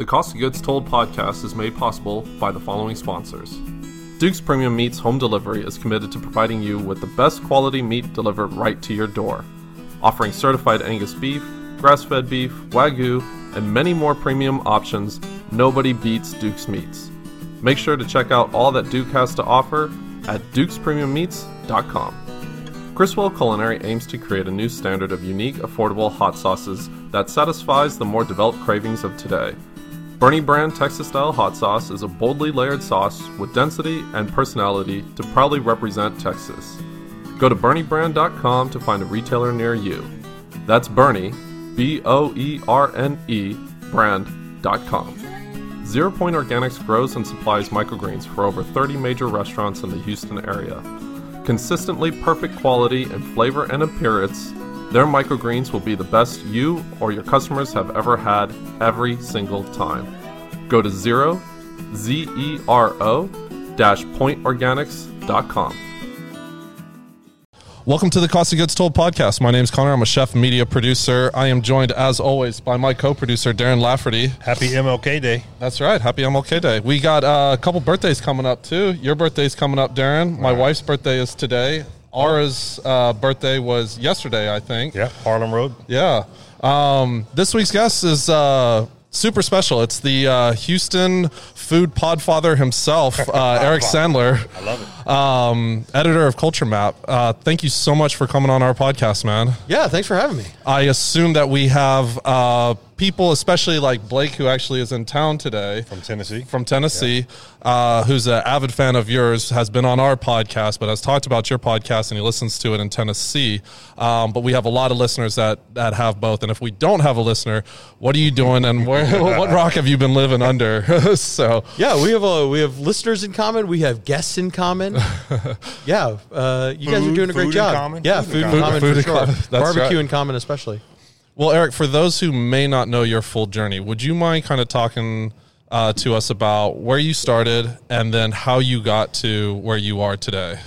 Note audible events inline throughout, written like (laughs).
The Cost of Goods Told podcast is made possible by the following sponsors. Duke's Premium Meats Home Delivery is committed to providing you with the best quality meat delivered right to your door, offering certified Angus beef, grass fed beef, Wagyu, and many more premium options. Nobody beats Duke's Meats. Make sure to check out all that Duke has to offer at dukespremiummeats.com. Criswell Culinary aims to create a new standard of unique, affordable hot sauces that satisfies the more developed cravings of today. Boerne Brand Texas style hot sauce is a boldly layered sauce with density and personality to proudly represent Texas. Go to BoerneBrand.com to find a retailer near you. That's Boerne, B O E R N E, brand.com. Zero Point Organics grows and supplies microgreens for over 30 major restaurants in the Houston area. Consistently perfect quality in flavor and appearance, their microgreens will be the best you or your customers have ever had every single time. Go to zero, Z E R O, dash pointorganics.com. Welcome to the Cost of Goods Told podcast. My name is Connor. I'm a chef media producer. I am joined, as always, by my co producer, Darren Lafferty. Happy MLK Day. That's right. Happy MLK Day. We got uh, a couple birthdays coming up, too. Your birthday's coming up, Darren. My wife's birthday is today. Aura's uh, birthday was yesterday, I think. Yeah, Harlem Road. Yeah. Um, this week's guest is uh, super special. It's the uh, Houston food podfather himself, (laughs) uh, Eric Sandler. I love it. Um, editor of Culture Map. Uh, thank you so much for coming on our podcast, man. Yeah, thanks for having me. I assume that we have uh, people, especially like Blake, who actually is in town today From Tennessee. from Tennessee, uh, who's an avid fan of yours, has been on our podcast, but has talked about your podcast and he listens to it in Tennessee. Um, but we have a lot of listeners that that have both. And if we don't have a listener, what are you doing and where, (laughs) what rock have you been living under? (laughs) so Yeah, we have a, we have listeners in common. We have guests in common. (laughs) yeah, uh, you guys are doing a great job. common? Yeah, Food food, in common. common Food for in sure. common. Barbecue right. in common, especially. Well, Eric, for those who may not know your full journey, would you mind kind of talking uh, to us about where you started and then how you got to where you are today?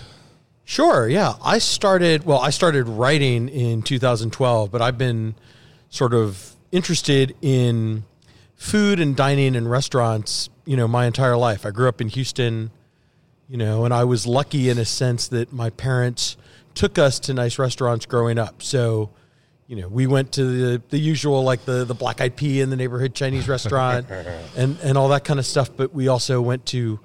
Sure. Yeah, I started. Well, I started writing in 2012, but I've been sort of interested in food and dining and restaurants. You know, my entire life. I grew up in Houston. You know, and I was lucky in a sense that my parents took us to nice restaurants growing up. So, you know, we went to the, the usual like the the Black Eyed Pea in the neighborhood Chinese restaurant (laughs) and and all that kind of stuff. But we also went to,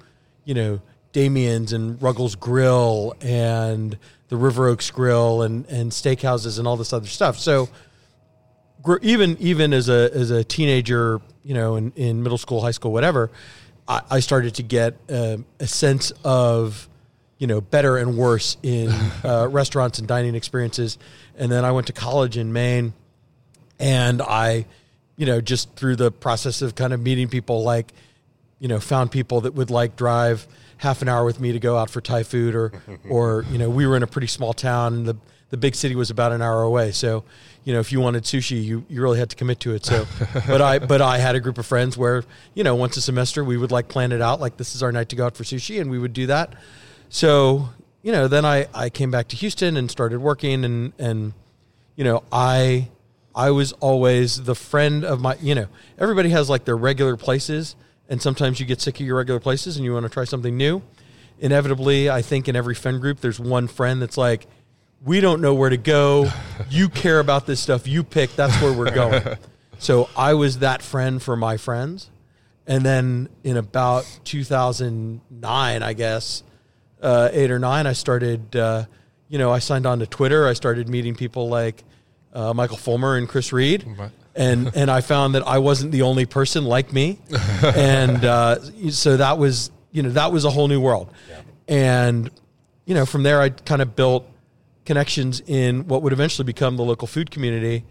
you know, Damian's and Ruggles Grill and the River Oaks Grill and and steakhouses and all this other stuff. So, even even as a as a teenager, you know, in, in middle school, high school, whatever, I, I started to get um a sense of you know better and worse in (laughs) uh, restaurants and dining experiences. And then I went to college in Maine, and I, you know, just through the process of kind of meeting people, like, you know, found people that would like drive half an hour with me to go out for Thai food, or, (laughs) or you know, we were in a pretty small town, and the the big city was about an hour away. So, you know, if you wanted sushi, you, you really had to commit to it. So, (laughs) but I but I had a group of friends where you know once a semester we would like plan it out, like this is our night to go out for sushi, and we would do that. So, you know, then I, I came back to Houston and started working and, and, you know, I, I was always the friend of my, you know, everybody has like their regular places and sometimes you get sick of your regular places and you want to try something new. Inevitably, I think in every friend group, there's one friend that's like, we don't know where to go. (laughs) You care about this stuff. You pick. That's where we're going. (laughs) so I was that friend for my friends. And then in about 2009, I guess, uh, eight or nine, I started, uh, you know, I signed on to Twitter. I started meeting people like uh, Michael Fulmer and Chris Reed. And, (laughs) and I found that I wasn't the only person like me. and uh, so that was, you know, that was a whole new world. And, you know, from there, I kind of built connections in what would eventually become the local food community.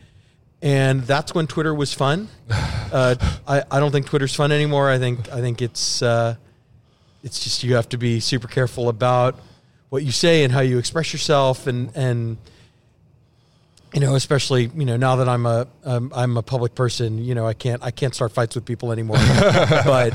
And that's when Twitter was fun. (sighs) Uh, I, I don't think Twitter's fun anymore. I think I think it's uh, it's just you have to be super careful about what you say and how you express yourself and and you know especially you know now that I'm a um, I'm a public person you know I can't I can't start fights with people anymore (laughs) but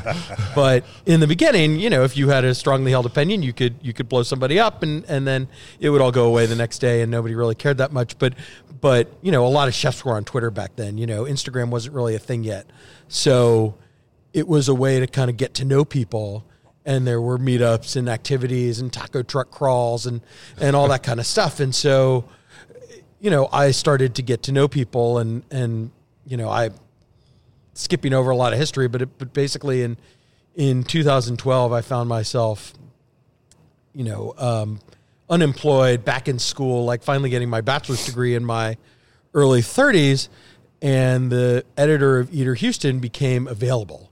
but in the beginning you know if you had a strongly held opinion you could you could blow somebody up and and then it would all go away the next day and nobody really cared that much but but you know a lot of chefs were on Twitter back then you know Instagram wasn't really a thing yet so it was a way to kind of get to know people. And there were meetups and activities and taco truck crawls and, and all that kind of stuff. And so, you know, I started to get to know people and, and, you know, I skipping over a lot of history, but it, but basically in, in 2012, I found myself, you know, um, unemployed, back in school, like finally getting my bachelor's degree in my early 30s, and the editor of Eater Houston became available.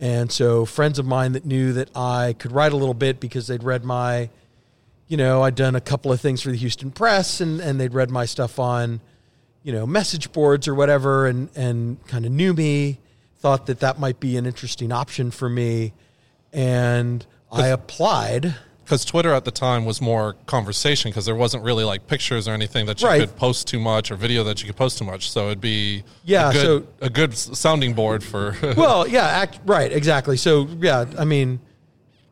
And so friends of mine that knew that I could write a little bit because they'd read my, you know, I'd done a couple of things for the Houston Press and, and they'd read my stuff on, you know, message boards or whatever and, and kind of knew me, thought that that might be an interesting option for me. And I applied because Twitter at the time was more conversation because there wasn't really like pictures or anything that you Right. could post too much or video that you could post too much. So it'd be Yeah, a good, so- a good sounding board for well, yeah, act, right, exactly. So, yeah, I mean,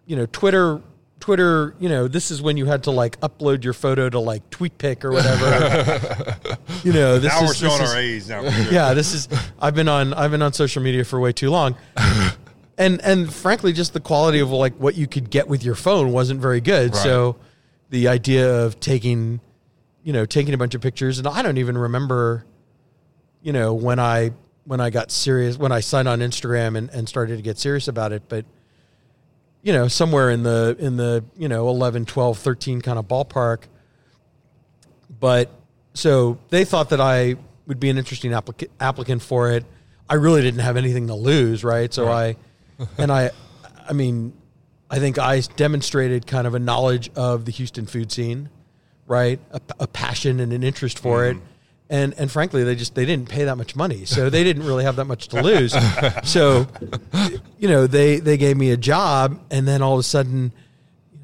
you know, Twitter, Twitter, you know, this is when you had to like upload your photo to like TwitPic or whatever. (laughs) you know, this Now is we're showing this our is- age now. (laughs) yeah, this is. I've been on. I've been on social media for way too long, (laughs) and and frankly, just the quality of like what you could get with your phone wasn't very good. Right. So, the idea of taking, you know, taking a bunch of pictures, and I don't even remember, you know, when I when I got serious when I signed on Instagram and, and started to get serious about it, but you know, somewhere in the in the you know 11, 12, 13 kind of ballpark. But so they thought that I would be an interesting applica- applicant for it. I really didn't have anything to lose, right? So I, and I, I mean, I think I demonstrated kind of a knowledge of the Houston food scene, right? A, a passion and an interest for mm-hmm. it. And, and frankly, they just they didn't pay that much money, so they didn't really have that much to lose. so, you know, they they gave me a job, and then all of a sudden,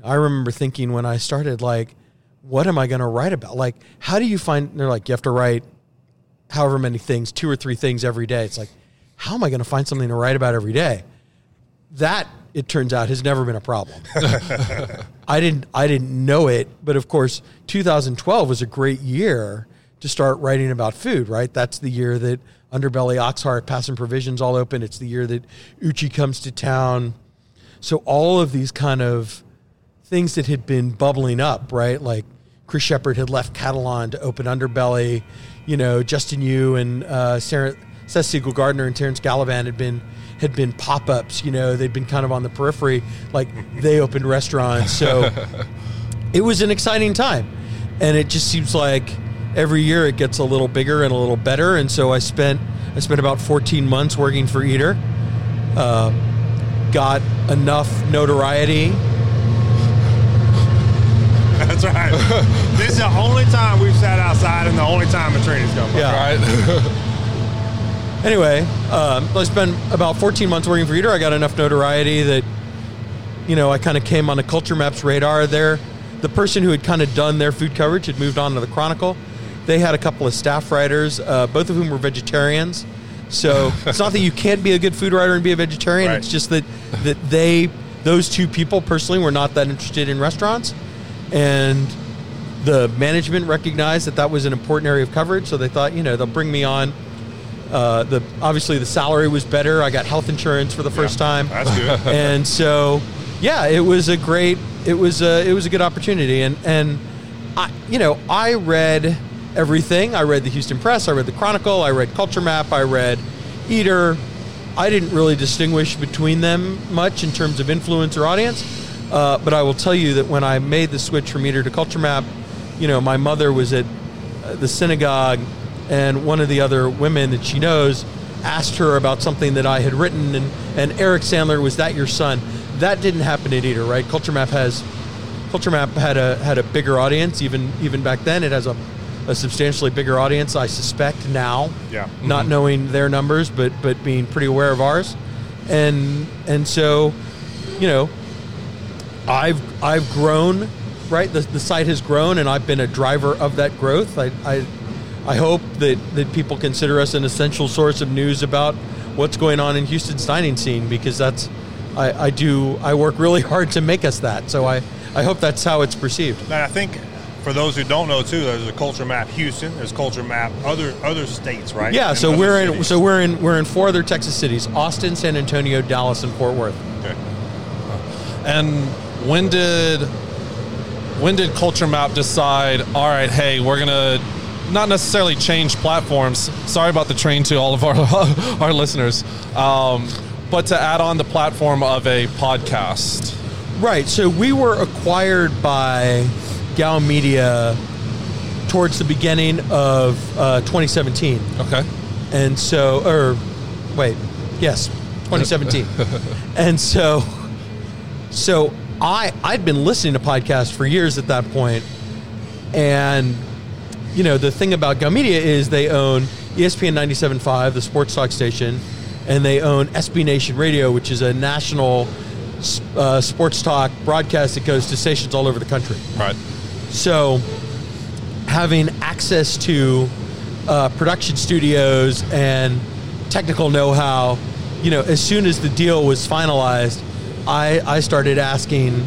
I remember thinking when I started, like, what am I going to write about? Like, how do you find? They're like, you have to write however many things, two or three things every day. It's like, how am I going to find something to write about every day? That it turns out has never been a problem. (laughs) I didn't I didn't know it, but of course, 2012 was a great year to start writing about food. Right, that's the year that Underbelly, Oxheart, Pass and Provisions all open. It's the year that Uchi comes to town. So all of these kind of things that had been bubbling up, right? Like Chris Shepherd had left Catalan to open Underbelly. You know, Justin Yu and uh, Sarah, Seth Siegel Gardner and Terrence Gallivan had been had been pop ups. You know, they'd been kind of on the periphery. Like they opened restaurants, so (laughs) it was an exciting time. And it just seems like every year it gets a little bigger and a little better. And so I spent I spent about 14 months working for Eater. Uh, got enough notoriety That's right. (laughs) this is the only time we've sat outside and the only time a train has come by. Yeah. right. (laughs) Anyway, um, I spent about 14 months working for Eater. I got enough notoriety that, you know, I kind of came on the Culture Maps radar there. The person who had kind of done their food coverage had moved on to the Chronicle. They had a couple of staff writers, uh, both of whom were vegetarians. So (laughs) it's not that you can't be a good food writer and be a vegetarian. Right. It's just that that they, those two people personally, were not that interested in restaurants, and the management recognized that that was an important area of coverage. So they thought, you know, they'll bring me on. Uh, the obviously the salary was better. I got health insurance for the first time, That's good. (laughs) and so yeah, it was a great. It was a it was a good opportunity, and and I you know I read everything. I read the Houston Press. I read the Chronicle. I read Culture Map. I read Eater. I didn't really distinguish between them much in terms of influence or audience. Uh, but I will tell you that when I made the switch from Eater to Culture Map, you know, my mother was at uh, the synagogue, and one of the other women that she knows asked her about something that I had written, and, and Eric Sandler was that your son? That didn't happen at Eater, right? Culture Map has Culture Map had a had a bigger audience even even back then. It has a, a substantially bigger audience, I suspect now. Yeah. Not mm-hmm. knowing their numbers, but but being pretty aware of ours, and and so, you know, I've I've grown, right? The, the site has grown, and I've been a driver of that growth. I, I I hope that that people consider us an essential source of news about what's going on in Houston's dining scene because that's I, I do I work really (laughs) hard to make us that. So I I hope that's how it's perceived. And I think for those who don't know too, there's a culture map Houston. There's culture map other other states, right? Yeah, And so we're in cities. so we're in we're in four other Texas cities: Austin, San Antonio, Dallas, and Fort Worth. Okay. And when did when did Culture Map decide? All right, hey, we're gonna not necessarily change platforms. Sorry about the train to all of our (laughs) our listeners, um, but to add on the platform of a podcast. Right. So we were acquired by Gow Media towards the beginning of uh, 2017, Okay. and so or wait, yes, 2017, (laughs) and so so I I'd been listening to podcasts for years at that point, and you know the thing about Gow Media is they own ESPN 97.5, the sports talk station, and they own SB Nation Radio, which is a national uh, sports talk broadcast that goes to stations all over the country. Right. So, having access to uh, production studios and technical know-how, you know, as soon as the deal was finalized, I I started asking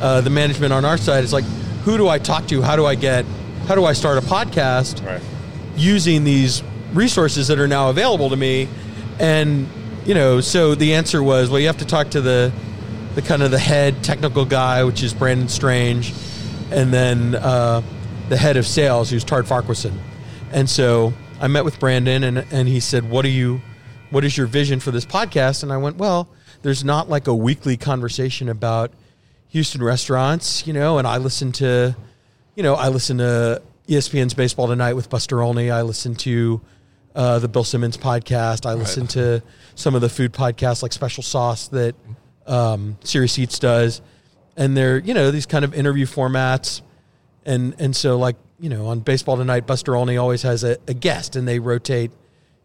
uh, the management on our side. It's like, who do I talk to? How do I get? How do I start a podcast? Right. using these resources that are now available to me and you know so the answer was well you have to talk to the the kind of the head technical guy which is brandon strange and then uh, the head of sales who's todd farquharson and so i met with brandon and, and he said what do you what is your vision for this podcast and i went well there's not like a weekly conversation about houston restaurants you know and i listen to you know, I listen to ESPN's Baseball Tonight with Buster Olney. I listen to uh, the Bill Simmons podcast. I listen to some of the food podcasts like Special Sauce that um, Serious Eats does, and they're you know these kind of interview formats, and and so like you know on Baseball Tonight, Buster Olney always has a, a guest, and they rotate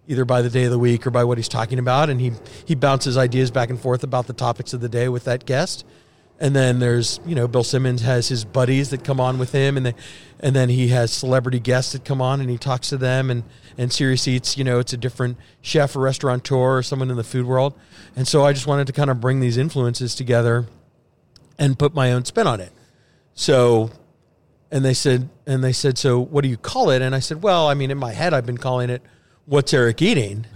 either by the day of the week or by what he's talking about, and he he bounces ideas back and forth about the topics of the day with that guest. And then there's, you know, Bill Simmons has his buddies that come on with him, and they, and then he has celebrity guests that come on and he talks to them. And and Serious Eats, you know, it's a different chef or restaurateur or someone in the food world. And so I just wanted to kind of bring these influences together and put my own spin on it. So, and they said, and they said, so what do you call it? And I said, well, I mean, in my head, I've been calling it "What's Eric Eating,"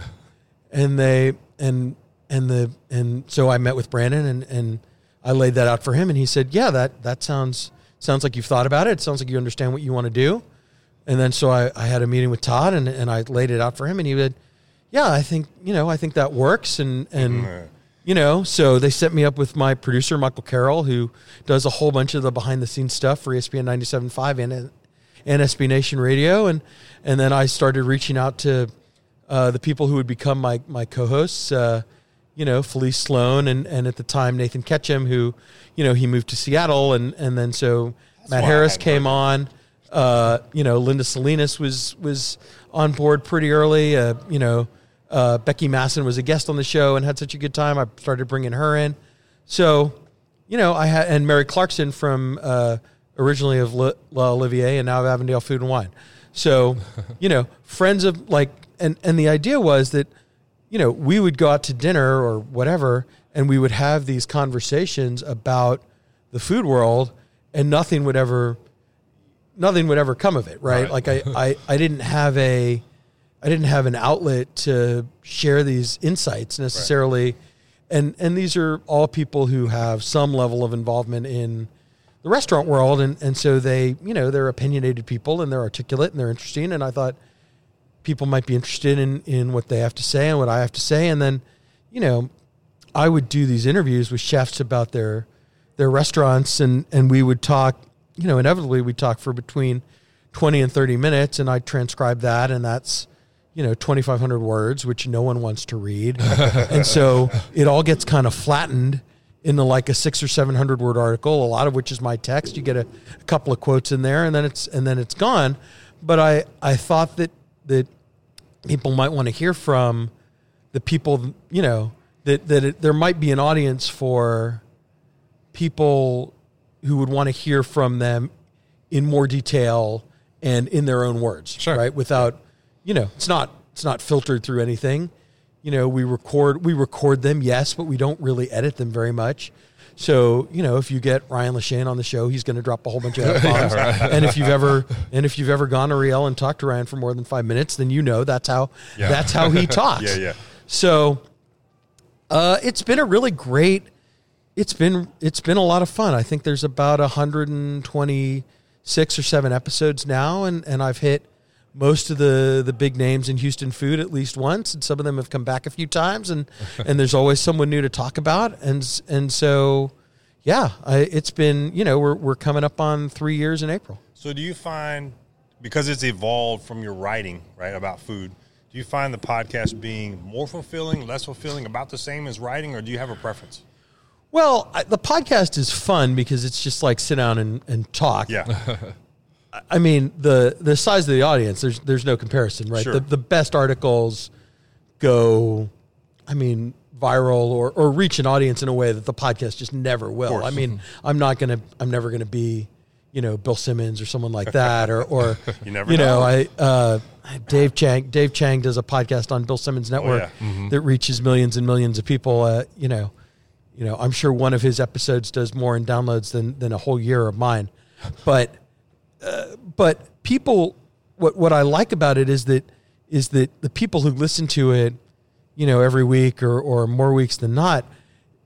and they and and the and so I met with Brandon and and I laid that out for him, and he said, yeah, that that sounds sounds like you've thought about it. It sounds like you understand what you want to do. And then so I, I had a meeting with Todd and, and I laid it out for him and he said, Yeah, I think you know, I think that works and and you know, so they set me up with my producer Michael Carroll, who does a whole bunch of the behind the scenes stuff for ESPN 97.5 and and SB Nation Radio, and and then I started reaching out to uh, the people who would become my my co-hosts. Uh, you know, Felice Sloan and, and at the time Nathan Ketchum, who, you know, he moved to Seattle and, and then so Matt why I Harris came on. Uh, you know, Linda Salinas was was on board pretty early. Uh, you know, uh, Becky Masson was a guest on the show and had such a good time. I started bringing her in. So, you know, I had and Mary Clarkson from uh, originally of La, Olivier and now of Avondale Food and Wine. So, (laughs) you know, friends of like, and and the idea was that, you know, we would go out to dinner or whatever, and we would have these conversations about the food world, and nothing would ever, nothing would ever come of it, right? Right. Like I, I, I didn't have a, I didn't have an outlet to share these insights necessarily, and and these are all people who have some level of involvement in the restaurant world, and and so they, you know, they're opinionated people and they're articulate and they're interesting, and I thought people might be interested in in what they have to say and what I have to say, and then, you know, I would do these interviews with chefs about their their restaurants, and and we would talk, you know, inevitably we'd talk for between twenty and thirty minutes, and I transcribe that, and that's you know 2500 words which no one wants to read. (laughs) And so it all gets kind of flattened into like a six or seven hundred word article a lot of which is my text. You get a, a couple of quotes in there and then it's and then it's gone. But i i thought that that people might want to hear from the people you know that that it, there might be an audience for people who would want to hear from them in more detail and in their own words Sure. right? Without you know it's not it's not filtered through anything you know we record we record them yes but we don't really edit them very much So you know, if you get Ryan Lachaine on the show, he's going to drop a whole bunch of (laughs) f bombs. And if you've ever and if you've ever gone to Riel and talked to Ryan for more than five minutes, then you know that's how Yeah. that's how he (laughs) talks. Yeah, yeah. So uh, it's been a really great. It's been it's been a lot of fun. I think there's about 126 or seven episodes now, and and I've hit most of the the big names in Houston food at least once, and some of them have come back a few times, and (laughs) and there's always someone new to talk about, and and so yeah, I, it's been you know we're we're coming up on three years in April. So do you find because it's evolved from your writing, right, about food, do you find the podcast being more fulfilling, less fulfilling, about the same as writing, or do you have a preference? Well, I, the podcast is fun because it's just like sit down and, and talk. Yeah. (laughs) I mean the the size of the audience. There's there's no comparison, right? Sure. The the best articles go, I mean, viral or or reach an audience in a way that the podcast just never will. I mean, I'm not gonna I'm never gonna be, you know, Bill Simmons or someone like (laughs) that, or or (laughs) You never you know, know. I uh, Dave Chang Dave Chang does a podcast on Bill Simmons Network Oh, yeah. that reaches millions and millions of people. Uh, you know, you know, I'm sure one of his episodes does more in downloads than than a whole year of mine, but but people what what I like about it is that is that the people who listen to it, you know, every week or or more weeks than not,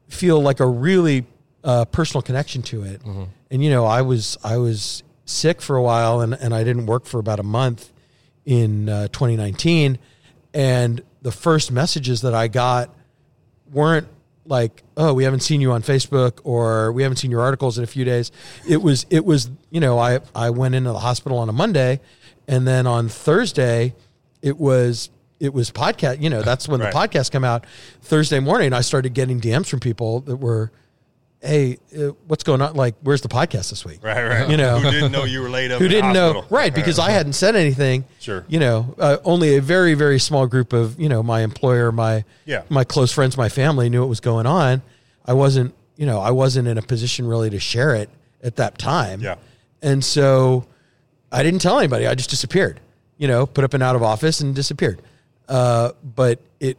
feel like a really uh, personal connection to it. And you know, I was I was sick for a while and and I didn't work for about a month in uh, 2019, and the first messages that I got weren't like, oh, we haven't seen you on Facebook or we haven't seen your articles in a few days. It was, it was, you know, I, I went into the hospital on a Monday and then on Thursday it was, it was podcast, you know, that's when Right. the podcast came out Thursday morning. I started getting DMs from people that were, Hey, uh, what's going on? Like, where's the podcast this week? Right, right. You know, who didn't know you were laid up? who didn't know right because i hadn't said anything Sure. you know uh, only a very very small group of you know my employer my Yeah. my close friends my family knew what was going on i wasn't you know i wasn't in a position really to share it at that time Yeah. and so i didn't tell anybody i just disappeared you know put up an out of office and disappeared uh, but it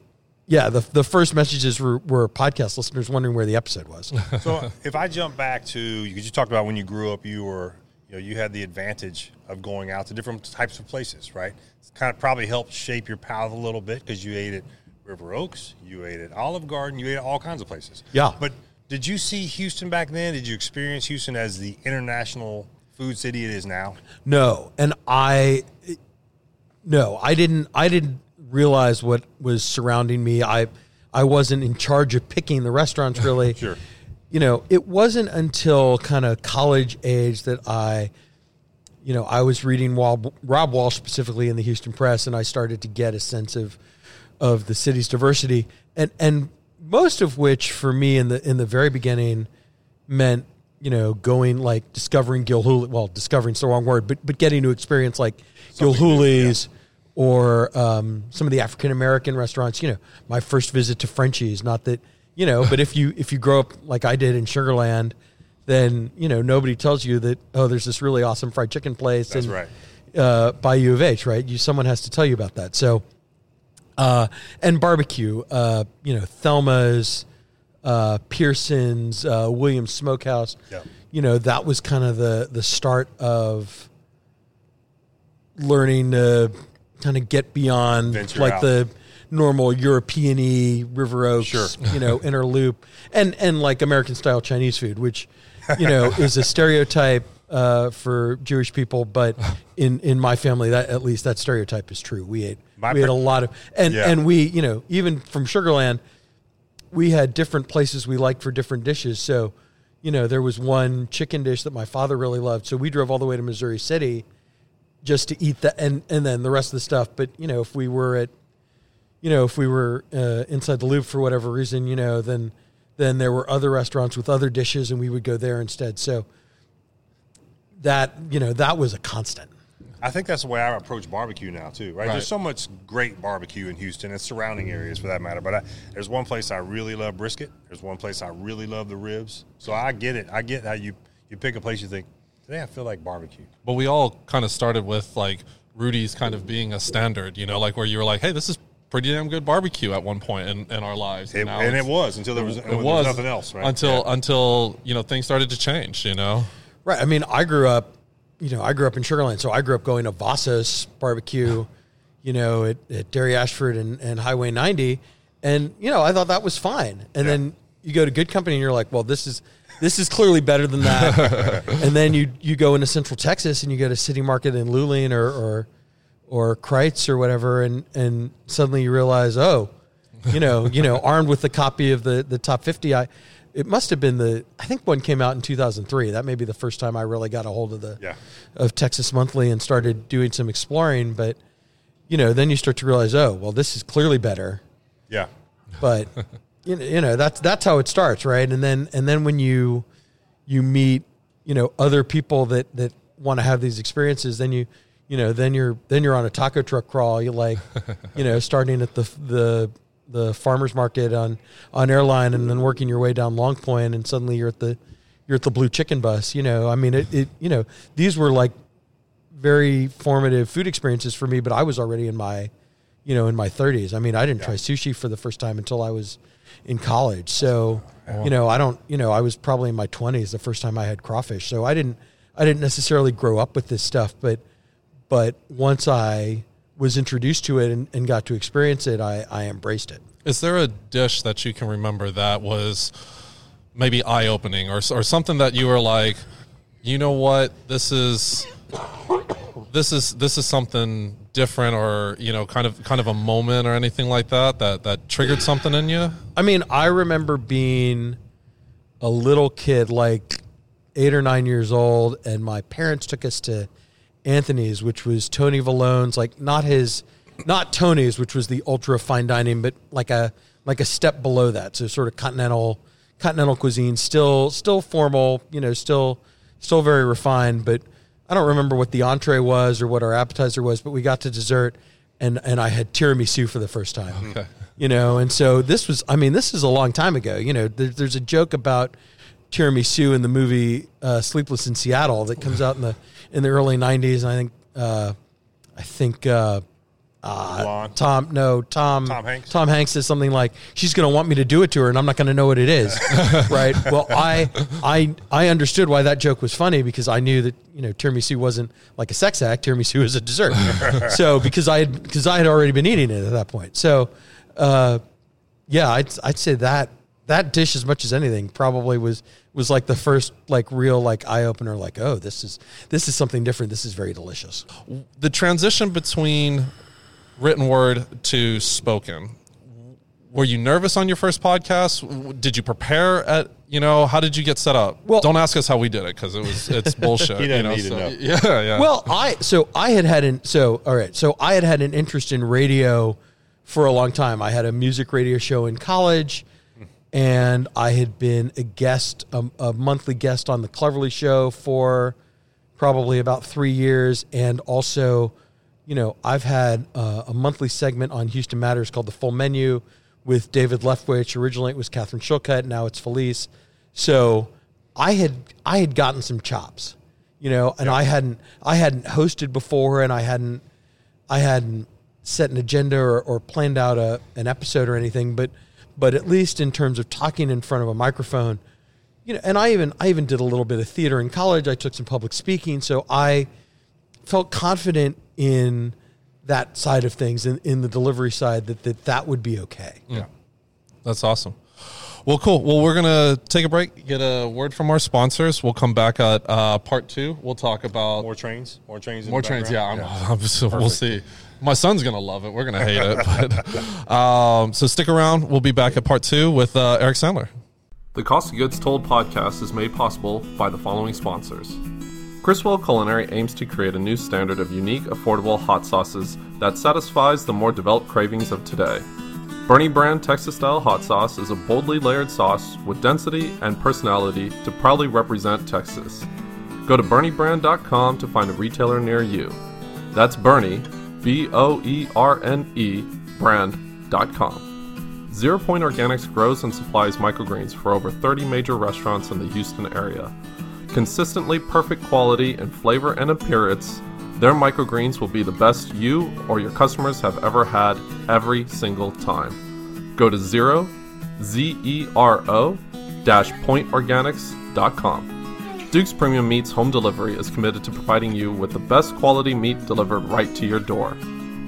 yeah the, the first messages were, were podcast listeners wondering where the episode was (laughs) So if I jump back to because you talked about when you grew up, you were you know you had the advantage of going out to different types of places, right? It's kind of probably helped shape your palate a little bit because you ate at River Oaks, you ate at Olive Garden, you ate at all kinds of places. Yeah. But did you see Houston back then? Did you experience Houston as the international food city it is now? No, and I no, I didn't I didn't realize what was surrounding me. I I wasn't in charge of picking the restaurants (laughs) really. Sure. You know, it wasn't until kind of college age that I you know, I was reading Robb Walsh specifically in the Houston Press and I started to get a sense of of the city's diversity and and most of which for me in the in the very beginning meant you know going like discovering Gilhooley well discovering's the wrong word but but getting to experience like Something Gilhooley's or um, some of the African American restaurants you know my first visit to Frenchy's not that you know but if you if you grow up like I did in Sugarland then you know nobody tells you that oh there's this really awesome fried chicken place That's in, right. uh, by U of H right you someone has to tell you about that so uh, and barbecue. Uh, you know, Thelma's, uh, Pierson's, uh, Williams Smokehouse. Yeah. You know, that was kind of the the start of learning to kind of get beyond Venture like out. the normal European-y River Oaks, Sure. you know, (laughs) inner loop, and and like American style Chinese food, which you know (laughs) is a stereotype uh, for Jewish people, but in in my family, that at least that stereotype is true. We ate My we ate a lot of and Yeah. and we you know even from Sugarland, we had different places we liked for different dishes. So, you know, there was one chicken dish that my father really loved. So we drove all the way to Missouri City just to eat that and and then the rest of the stuff. But you know, if we were at you know, if we were uh, inside the loop for whatever reason, you know, then then there were other restaurants with other dishes, and we would go there instead. So that you know that was a constant. I think that's the way I approach barbecue now too, right? Right. There's so much great barbecue in Houston and surrounding areas for that matter. But I, there's one place I really love brisket. There's one place I really love the ribs. So I get it. I get how you you pick a place you think today I feel like barbecue. But we all kind of started with like Rudy's kind of being a standard, you know, like where you were like, hey, this is pretty damn good barbecue at one point in, in our lives. It, now and it was until there was, it there was was nothing else, right? Until Yeah. until you know things started to change. You know, Right. I mean, I grew up, you know, I grew up in Sugarland, so I grew up going to Vassos barbecue, (laughs) you know, at, at Dairy Ashford and, and Highway 90. And, you know, I thought that was fine. And then you go to Goode Company and you're like, well, this is this is clearly better than that. (laughs) and then you you go into Central Texas and you go to City Market in Luling or or or Kreuz or whatever and and suddenly you realize, oh, you know, you know, armed with the copy of the the top 50, I it must have been the I think one came out in 2003. That may be the first time I really got a hold of the Yeah. of Texas Monthly and started doing some exploring, but you know, then you start to realize, oh, well, this is clearly better yeah, but (laughs) you know, that's that's how it starts right? And then and then when you you meet you know other people that that want to have these experiences then you you know then you're then you're on a taco truck crawl. You like (laughs) you know starting at the the the farmers market on on airline and then working your way down long point and suddenly you're at the you're at the blue chicken bus you know? I mean it, it you know these were like very formative food experiences for me but i was already in my you know in my 30s i mean i didn't try sushi for the first time until i was in college. So you know i don't you know i was probably in my 20s the first time i had crawfish. So i didn't i didn't necessarily grow up with this stuff but but once i was introduced to it and, and got to experience it i i embraced it. Is there a dish that you can remember that was maybe eye opening or or something that you were like, you know what, this is this is this is something different or you know kind of kind of a moment or anything like that that that triggered something in you? I mean, I remember being a little kid, like eight or nine years old, and my parents took us to Anthony's, which was Tony Vallone's, like not his, not Tony's, which was the ultra fine dining, but like a like a step below that, so sort of continental continental cuisine, still still formal, you know, still still very refined, but I don't remember what the entree was or what our appetizer was, but we got to dessert, and and I had tiramisu for the first time. Okay. You know and so this was i mean this is a long time ago. You know there, there's a joke about tiramisu in the movie uh, sleepless in seattle that comes out in the in the early 90s and i think uh, i think uh, Blonde. tom no tom Tom Hanks? tom hanks says something like she's going to want me to do it to her and i'm not going to know what it is (laughs) right well i i i understood why that joke was funny because i knew that you know tiramisu wasn't like a sex act tiramisu is a dessert (laughs) so because i had because i had already been eating it at that point so uh, yeah, I'd I'd say that that dish as much as anything probably was was like the first like real like eye opener. Like, oh, this is this is something different. This is very delicious. the transition between written word to spoken were you nervous on your first podcast did you prepare at you know how did you get set up Well- don't ask us how we did it because it was it's (laughs) bullshit you doesn't know, need to so- know. (laughs) yeah yeah Well, I so I had had an so all right. So I had had an interest in radio for a long time. I had a music radio show in college, and I had been a guest, a, a monthly guest on the Cleverley Show for probably about three years, and also, you know, I've had uh, a monthly segment on Houston Matters called the Full Menu with David Leftwich. Originally, it was Katharine Shilcutt. Now it's Felice. So I had I had gotten some chops, you know, and I hadn't I hadn't hosted before, and I hadn't I hadn't set an agenda or, or planned out a an episode or anything, but but at least in terms of talking in front of a microphone, you know, and I even I even did a little bit of theater in college. I took some public speaking, so I felt confident in that side of things, in, in the delivery side, that that that would be okay. Yeah. That's awesome. Well, cool. Well, we're gonna take a break, get a word from our sponsors. We'll come back at uh, part two. We'll talk about More trains, more trains, in more the trains. Yeah. I'm, (laughs) I'm so we'll see. My son's gonna love it. We're gonna hate it, but (laughs) um, so stick around. We'll be back at part two with uh, Eric Sandler. The Cost of Goods Told podcast is made possible by the following sponsors. Criswell Culinary aims to create a new standard of unique, affordable hot sauces that satisfies the more developed cravings of today. Boerne Brand Texas style hot sauce is a boldly layered sauce with density and personality to proudly represent Texas. Go to BoerneBrand.com to find a retailer near you. That's Boerne, B O E R N E, brand.com. Zero Point Organics grows and supplies microgreens for over 30 major restaurants in the Houston area. Consistently perfect quality in flavor and appearance, Their microgreens will be the best you or your customers have ever had every single time. Go to zero, Z E R O, dash pointorganics.com. Duke's Premium Meats Home Delivery is committed to providing you with the best quality meat delivered right to your door.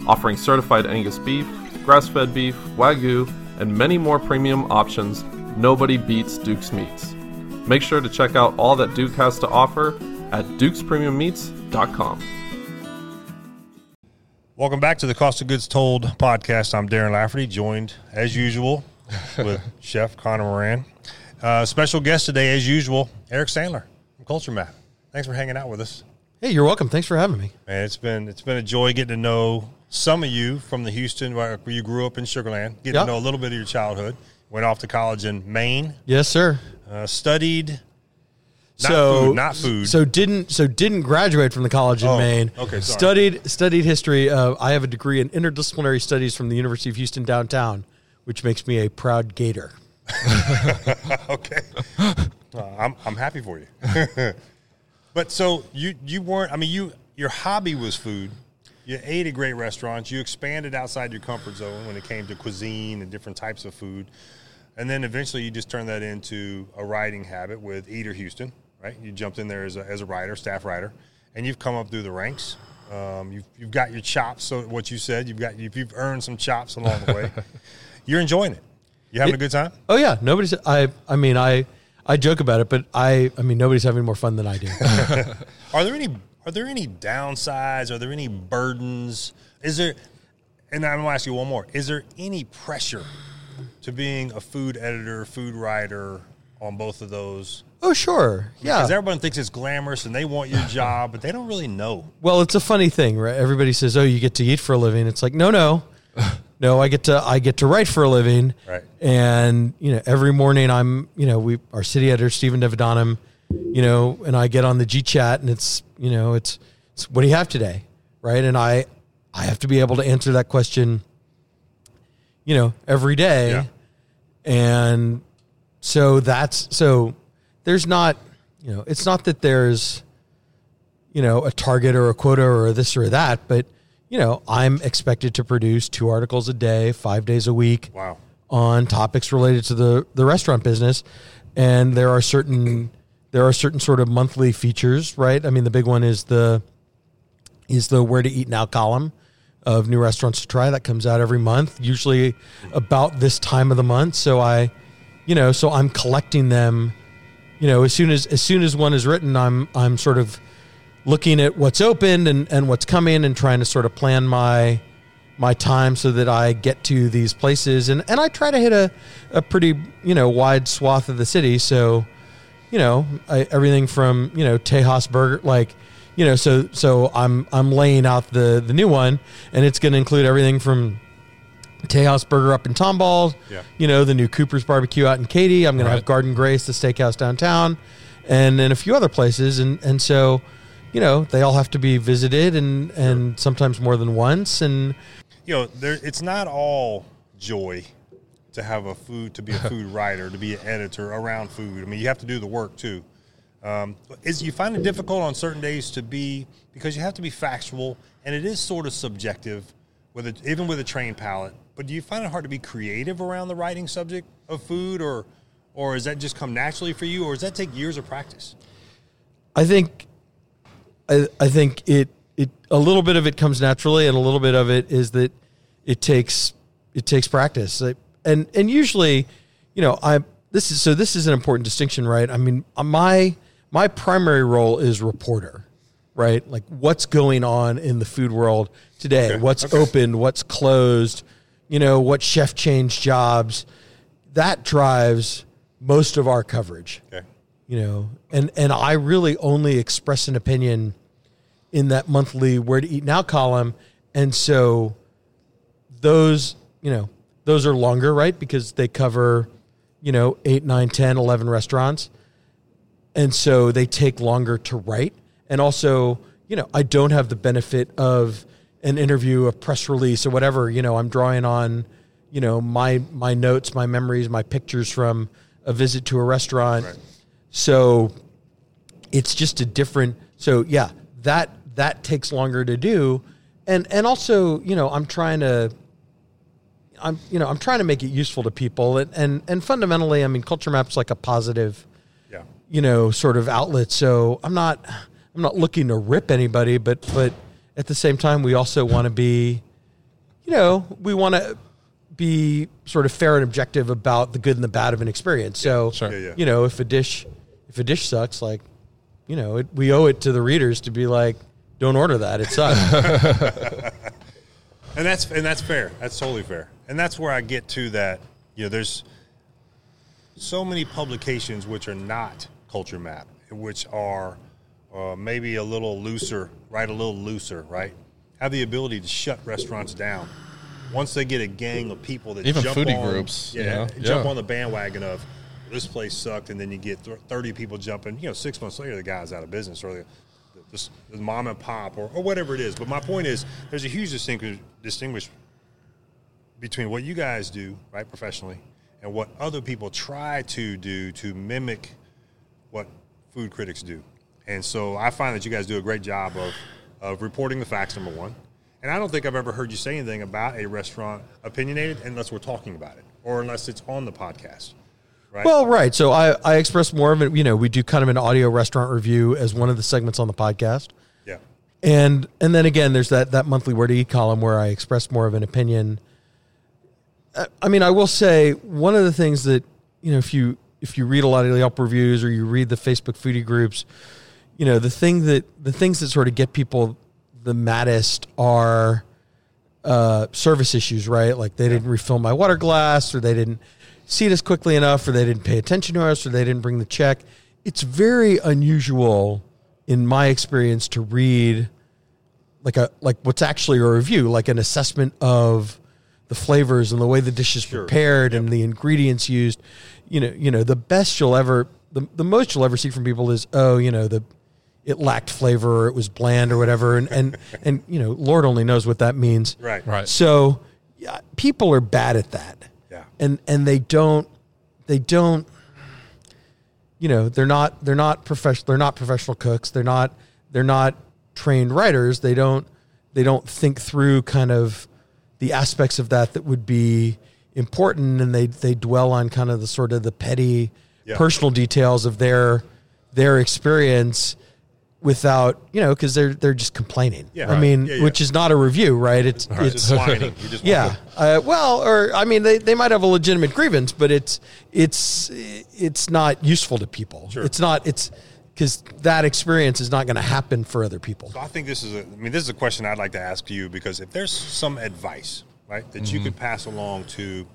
Offering certified Angus beef, grass fed beef, Wagyu, and many more premium options, nobody beats Duke's Meats. Make sure to check out all that Duke has to offer at dukespremiummeats.com. Welcome back to the Cost of Goods Told podcast. I'm Darren Lafferty, joined as usual with (laughs) Chef Connor Moran. Uh, special guest today, as usual, Eric Sandler from Culture Map. Thanks for hanging out with us. Hey, you're welcome. Thanks for having me. Man, it's been it's been a joy getting to know some of you from the Houston where you grew up in Sugarland. Getting Yeah. to know a little bit of your childhood. Went off to college in Maine. Yes, sir. Uh, studied not so food, not food. So didn't so didn't graduate from the college in Oh, Maine. okay, sorry. Studied studied history. Uh, I have a degree in interdisciplinary studies from the University of Houston downtown, which makes me a proud Gator. (laughs) okay. Uh, I'm I'm happy for you. (laughs) but so you you weren't. I mean, you your hobby was food. You ate at great restaurants. You expanded outside your comfort zone when it came to cuisine and different types of food, and then eventually you just turned that into a writing habit with Eater Houston. Right? You jumped in there as a, as a writer, staff writer, and you've come up through the ranks. Um, you've you've got your chops. So what you said, you've got you've, you've earned some chops along the way. (laughs) You're enjoying it. You having a good time? Oh yeah, nobody's. I I mean I I joke about it, but I I mean nobody's having more fun than I do. (laughs) Are there any are there any downsides? Are there any burdens? Is there and I'm gonna ask you one more. Is there any pressure to being a food editor, food writer on both of those? oh sure, yeah. Because everyone thinks it's glamorous and they want your (laughs) job, but they don't really know. Well, it's a funny thing, right? Everybody says, "Oh, you get to eat for a living." It's like, no, no, (laughs) no. I get to I get to write for a living, Right. And you know, every morning I'm, you know, we our city editor Steven Devadanam, you know, and I get on the G chat, and it's, you know, it's, it's what do you have today, right? And I I have to be able to answer that question, you know, every day, Yeah. and so that's so there's not, you know, it's not that there's you know, a target or a quota or this or that, but you know, I'm expected to produce two articles a day, five days a week Wow. on topics related to the the restaurant business, and there are certain there are certain sort of monthly features, right? I mean, the big one is the is the where to eat now column of new restaurants to try that comes out every month, usually about this time of the month. So I, you know, so I'm collecting them. You know, as soon as as soon as one is written, I'm I'm sort of looking at what's opened and, and what's coming and trying to sort of plan my my time so that I get to these places and, and I try to hit a, a pretty you know wide swath of the city so you know I, everything from you know Tejas Burger like you know so so I'm I'm laying out the the new one and it's going to include everything from Tejas Burger up in Tomball, Yeah. you know the new Cooper's Barbecue out in Katy. I'm going to have Guard and Grace, the steakhouse downtown, and then a few other places. And and so, you know, they all have to be visited and and sometimes more than once. And You know, there it's not all joy to have a food to be a (laughs) food writer, to be an editor around food. I mean, you have to do the work too. Um, is you find it difficult on certain days to be because you have to be factual, and it is sort of subjective, with a, even with a trained palate. But do you find it hard to be creative around the writing subject of food, or or does that just come naturally for you, or does that take years of practice? I think, I I think it it a little bit of it comes naturally, and a little bit of it is that it takes it takes practice. And and usually, you know, I this is so this is an important distinction, right? I mean, my my primary role is reporter, right? Like what's going on in the food world today, Okay. what's Okay. open, what's closed, you know, what chef changed jobs. That drives most of our coverage Okay. you know and and i really only express an opinion in that monthly where to eat now column and so those you know those are longer right because they cover you know 8 9 10 11 restaurants and so they take longer to write and also you know i don't have the benefit of an interview a press release or whatever you know i'm drawing on you know my my notes my memories my pictures from a visit to a restaurant Right. so it's just a different so yeah that that takes longer to do, and and also you know I'm trying to. I'm you know I'm trying to make it useful to people and and, and fundamentally I mean culture map's like a positive. You know sort of outlet so I'm not I'm not looking to rip anybody but but at the same time we also want to be you know we want to be sort of fair and objective about the good and the bad of an experience so sure. Yeah, yeah. you know if a dish if a dish sucks like you know it, we owe it to the readers to be like don't order that it sucks (laughs) And that's and that's fair. That's totally fair. And that's where I get to that. You know, there's so many publications which are not Culture Map, which are uh, maybe a little looser, right? A little looser, right? Have the ability to shut restaurants down once they get a gang of people that Even jump foodie on, groups, yeah, you know? jump Yeah. on the bandwagon of this place sucked, and then you get thirty people jumping. You know, six months later, the guy's out of business, or the, the, the mom and pop, or, or whatever it is. But my point is, there's a huge distinguish, distinguish between what you guys do, right, professionally, and what other people try to do to mimic what food critics do. And so I find that you guys do a great job of, of reporting the facts, number one. And I don't think I've ever heard you say anything about a restaurant opinionated unless we're talking about it or unless it's on the podcast. Right? Well, right. So I, I express more of it. You know, we do kind of an audio restaurant review as one of the segments on the podcast, yeah. and and then again, there's that that monthly word to eat column where I express more of an opinion. I- I mean, I will say one of the things that you know, if you if you read a lot of Yelp reviews or you read the Facebook foodie groups, you know, the thing that the things that sort of get people the maddest are uh, service issues, right? Like they didn't refill my water glass, or they didn't seat us quickly enough, or they didn't pay attention to us, or they didn't bring the check. It's very unusual, in my experience, to read like a like what's actually a review, like an assessment of the flavors and the way the dish is Sure. prepared and the ingredients used. You know, you know, the best you'll ever, the, the most you'll ever see from people is, oh, you know, the it lacked flavor or it was bland or whatever, and and (laughs) and you know, Lord only knows what that means. Right. Right. So yeah, people are bad at that. Yeah. And and they don't they don't you know, they're not they're not professional they're not professional cooks. They're not they're not trained writers. They don't they don't think through kind of the aspects of that that would be important and they they dwell on kind of the sort of the petty Yeah. personal details of their their experience without you know because they're they're just complaining Yeah. i Right. mean Yeah, yeah. which is not a review right it's You're it's whining. (laughs) Yeah. Uh, well, or I mean, they, they might have a legitimate grievance, but it's it's it's not useful to people. Sure. It's not. It's because that experience is not going to happen for other people. So I think this is a, I mean, this is a question I'd like to ask you because if there's some advice, right, that you mm-hmm. could pass along to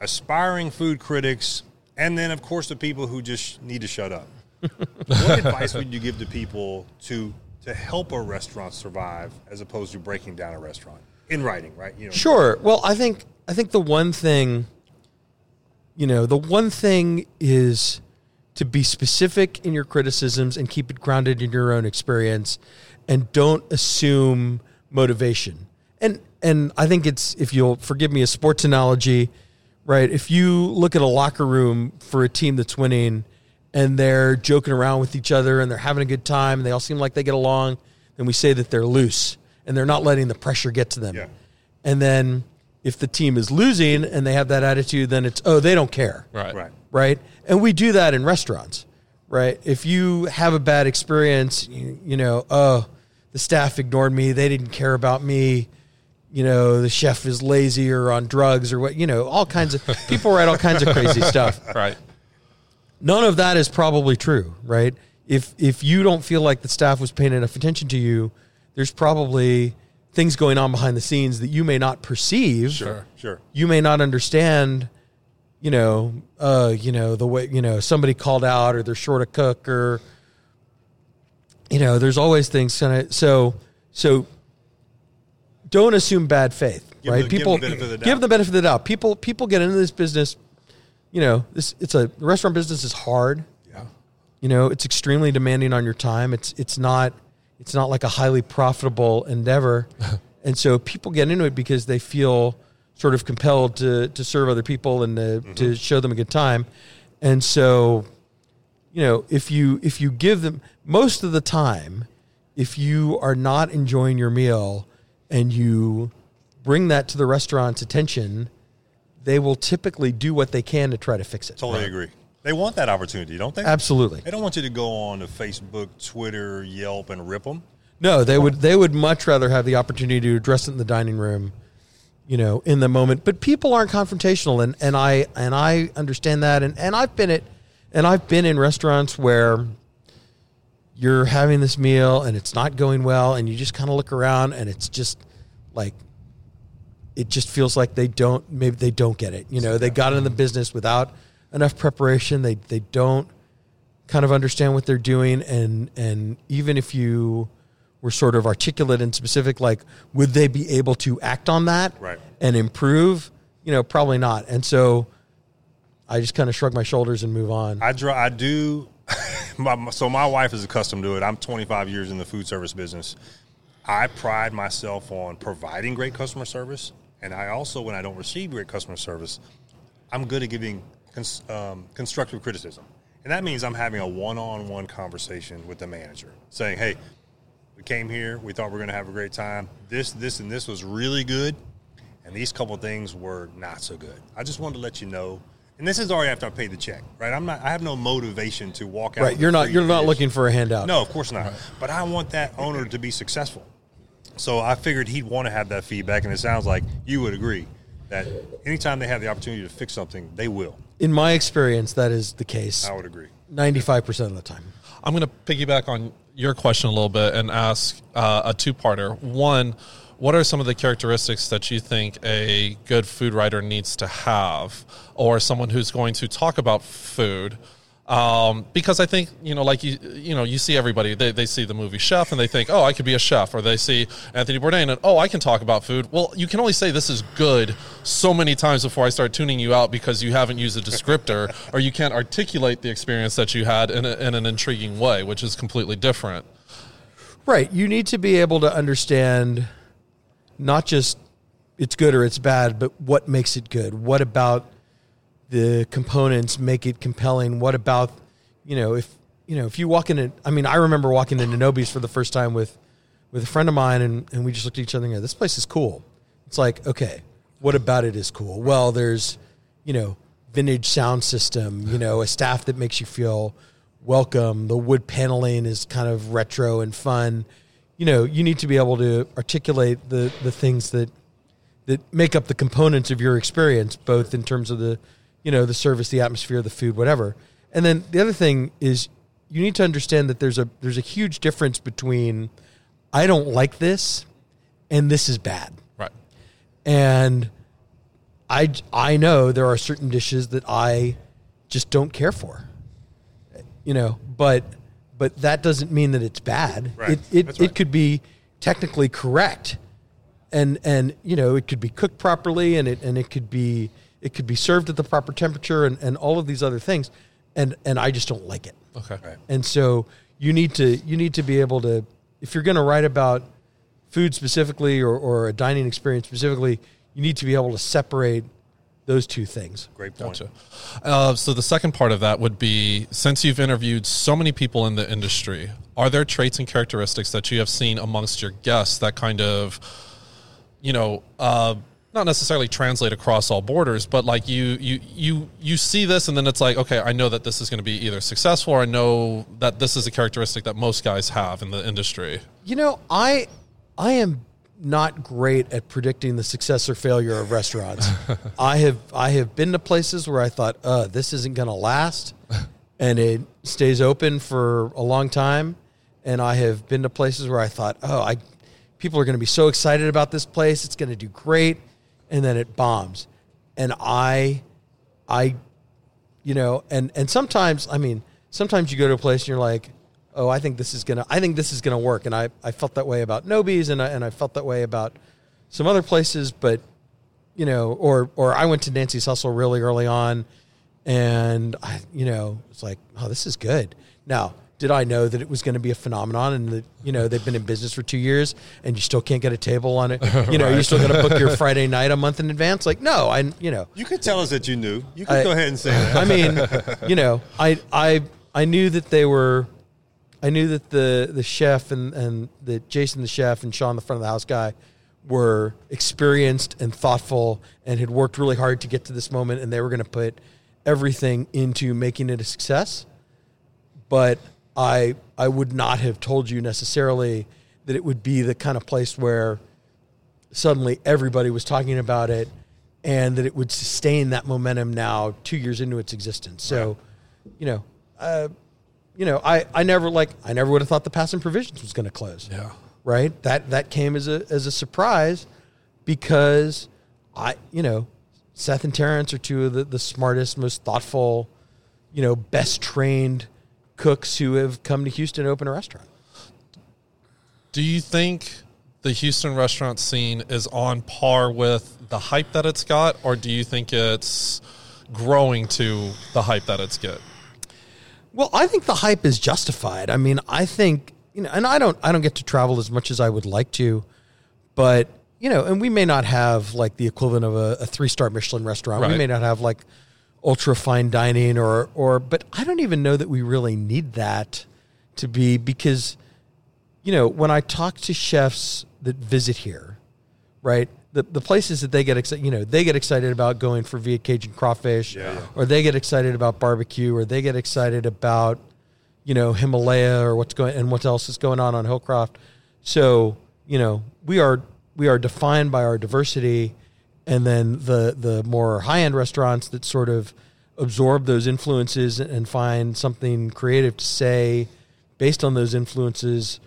aspiring food critics and then, of course, the people who just need to shut up, (laughs) what advice would you give to people to to help a restaurant survive as opposed to breaking down a restaurant in writing, right? You know, Sure. Well, I think I think the one thing, you know, the one thing is to be specific in your criticisms and keep it grounded in your own experience, and don't assume motivation. And and I think it's if you'll forgive me a sports analogy, right? If you look at a locker room for a team that's winning and they're joking around with each other and they're having a good time and they all seem like they get along, then we say that they're loose and they're not letting the pressure get to them. Yeah. And then if the team is losing and they have that attitude, then it's, oh, they don't care. Right. right? Right. And we do that in restaurants, right? If you have a bad experience, you, you know, oh, the staff ignored me. They didn't care about me. You know, the chef is lazy or on drugs or what, you know, all kinds of people write all kinds of crazy (laughs) stuff Right. none of that is probably true, right? If if you don't feel like the staff was paying enough attention to you, there's probably things going on behind the scenes that you may not perceive. Sure, sure. You may not understand, you know, uh, you know, the way, you know, somebody called out or they're short a cook or you know, there's always things kind of so so don't assume bad faith, Give right? the- give people the benefit of the doubt. give the benefit of the doubt. People people get into this business you know, this it's a restaurant business is hard. Yeah. You know, it's extremely demanding on your time. It's it's not it's not like a highly profitable endeavor. (laughs) and so people get into it because they feel sort of compelled to to serve other people and to, mm-hmm. to show them a good time. And so, you know, if you if you give them most of the time, if you are not enjoying your meal and you bring that to the restaurant's attention, they will typically do what they can to try to fix it. Totally agree. They want that opportunity, don't they? Absolutely. They don't want you to go on to Facebook, Twitter, Yelp, and rip them. No, they would they would much rather have the opportunity to address it in the dining room, you know, in the moment. But people aren't confrontational and, and I and I understand that and, and I've been at and I've been in restaurants where you're having this meal and it's not going well and you just kind of look around and it's just like it just feels like they don't maybe they don't get it. You know, they got in the business without enough preparation. They they don't kind of understand what they're doing and and even if you were sort of articulate and specific like would they be able to act on that Right. and improve? You know, probably not. And so I just kind of shrug my shoulders and move on. I draw. I do. My, so my wife is accustomed to it. I'm 25 years in the food service business. I pride myself on providing great customer service, and I also, when I don't receive great customer service, I'm good at giving cons, um, constructive criticism, and that means I'm having a one-on-one conversation with the manager, saying, "Hey, we came here. We thought we were going to have a great time. This, this, and this was really good, and these couple things were not so good. I just wanted to let you know." And this is already after I paid the check, right? I'm not. I have no motivation to walk out. right, you're not you're not looking for a handout. No, of course not. But I want that owner to be successful. So I figured he'd want to have that feedback, and it sounds like you would agree that anytime they have the opportunity to fix something, they will. In my experience that is the case I would agree. 95% of the time. I'm going to piggyback on your question a little bit and ask uh, a two parter. One, what are some of the characteristics that you think a good food writer needs to have, or someone who's going to talk about food? Um, because I think you know, like you, you know, you see everybody. They, they see the movie Chef and they think, oh, I could be a chef, or they see Anthony Bourdain and oh, I can talk about food. Well, you can only say this is good so many times before I start tuning you out because you haven't used a descriptor (laughs) or you can't articulate the experience that you had in, a, in an intriguing way, which is completely different. Right. You need to be able to understand not just it's good or it's bad, but what makes it good. What about the components make it compelling? What about, you know, if you know, if you walk in I mean, I remember walking into Nobie's for the first time with with a friend of mine and, and we just looked at each other and go, This place is cool. It's like, okay, what about it is cool? Well, there's, you know, vintage sound system, you know, a staff that makes you feel welcome. The wood paneling is kind of retro and fun. You know, you need to be able to articulate the the things that that make up the components of your experience, both in terms of the, you know, the service, the atmosphere, the food, whatever. And then the other thing is you need to understand that there's a there's a huge difference between I don't like this and this is bad. Right. And I I know there are certain dishes that I just don't care for. You know, but but that doesn't mean that it's bad. Right. It it, That's right. it could be technically correct. And and you know, it could be cooked properly and it and it could be it could be served at the proper temperature and, and all of these other things. And and I just don't like it. Okay. Right. And so you need to you need to be able to if you're going to write about food specifically or, or a dining experience specifically, you need to be able to separate those two things. Great point. Gotcha. Uh, so the second part of that would be since you've interviewed so many people in the industry, are there traits and characteristics that you have seen amongst your guests that kind of, you know, uh, not necessarily translate across all borders, but like you you you you see this and then it's like, okay, I know that this is going to be either successful or I know that this is a characteristic that most guys have in the industry. You know, I I am not great at predicting the success or failure of restaurants. (laughs) I have I have been to places where I thought, "Uh, this isn't going to last." And it stays open for a long time. And I have been to places where I thought, "Oh, I people are going to be so excited about this place. It's going to do great." And then it bombs. And I I you know, and and sometimes, I mean, sometimes you go to a place and you're like, oh, I think this is gonna, I think this is gonna work, and I, I felt that way about Nobie's, and I, and I felt that way about some other places, but you know, or or I went to Nancy's Hustle really early on, and I, you know, it's like, oh, this is good. Now, did I know that it was going to be a phenomenon, and that you know they've been in business for two years, and you still can't get a table on it? (laughs) You know, you still got to book your Friday night a month in advance. Like, no, I, you know, You could tell us that you knew. You could I- go ahead and say that. I mean, you know, I I I knew that they were I knew that the the chef and and that Jason the chef and Sean the front of the house guy were experienced and thoughtful and had worked really hard to get to this moment and they were going to put everything into making it a success. But I I would not have told you necessarily that it would be the kind of place where suddenly everybody was talking about it and that it would sustain that momentum now 2 years into its existence. So you know uh, you know I I never like I never would have thought the Pass and Provisions was going to close Yeah. right? That that came as a as a surprise because I you know Seth and Terrence are two of the, the smartest, most thoughtful, you know, best trained cooks who have come to Houston to open a restaurant. Do you think the Houston restaurant scene is on par with the hype that it's got, or do you think it's growing to the hype that it's get? Well, I think the hype is justified. I mean, I think you know, and I don't I don't get to travel as much as I would like to, but you know, and we may not have like the equivalent of a, a three star Michelin restaurant. We may not have like ultra fine dining or or but I don't even know that we really need that to be because you know, when I talk to chefs that visit here, right? The, the places that they get excited, you know, they get excited about going for Viet-Cajun crawfish, Yeah. or they get excited about barbecue, or they get excited about, you know, Himalaya or what's going and what else is going on on Hillcroft. So, you know, we are we are defined by our diversity, and then the the more high end restaurants that sort of absorb those influences and find something creative to say based on those influences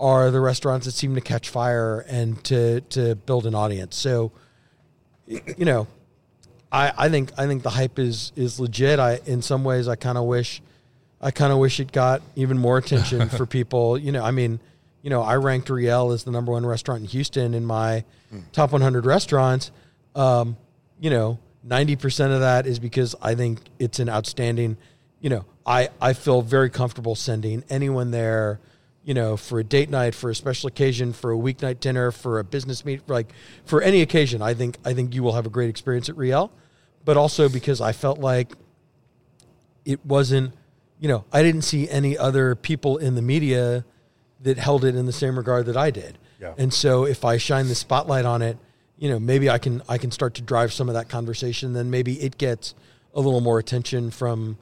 are the restaurants that seem to catch fire and to to build an audience. So, you know, I I think I think the hype is is legit. I in some ways I kind of wish I kind of wish it got even more attention (laughs) for people. You know, I mean, you know, I ranked Riel as the number one restaurant in Houston in my top 100 restaurants. Um, you know, 90% of that is because I think it's an outstanding, you know, I, I feel very comfortable sending anyone there, you know, for a date night, for a special occasion, for a weeknight dinner, for a business meet, like for any occasion. I think, I think you will have a great experience at Riel, but also because I felt like it wasn't, you know, I didn't see any other people in the media that held it in the same regard that I did. Yeah. And so if I shine the spotlight on it, you know, maybe I can I can start to drive some of that conversation. Then maybe it gets a little more attention from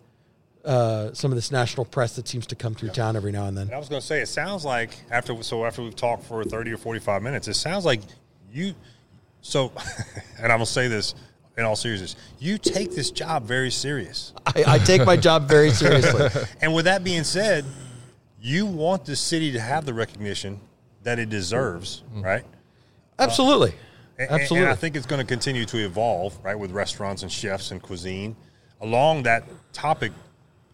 uh, some of this national press that seems to come through town every now and then. And I was going to say, it sounds like after so after we've talked for thirty or forty five minutes, it sounds like you. So, (laughs) and I'm going to say this in all seriousness, you take this job very serious. I, I take my job very (laughs) seriously. And with that being said, you want the city to have the recognition that it deserves, right? Absolutely. And- Absolutely. And I think it's going to continue to evolve, right, with restaurants and chefs and cuisine along that topic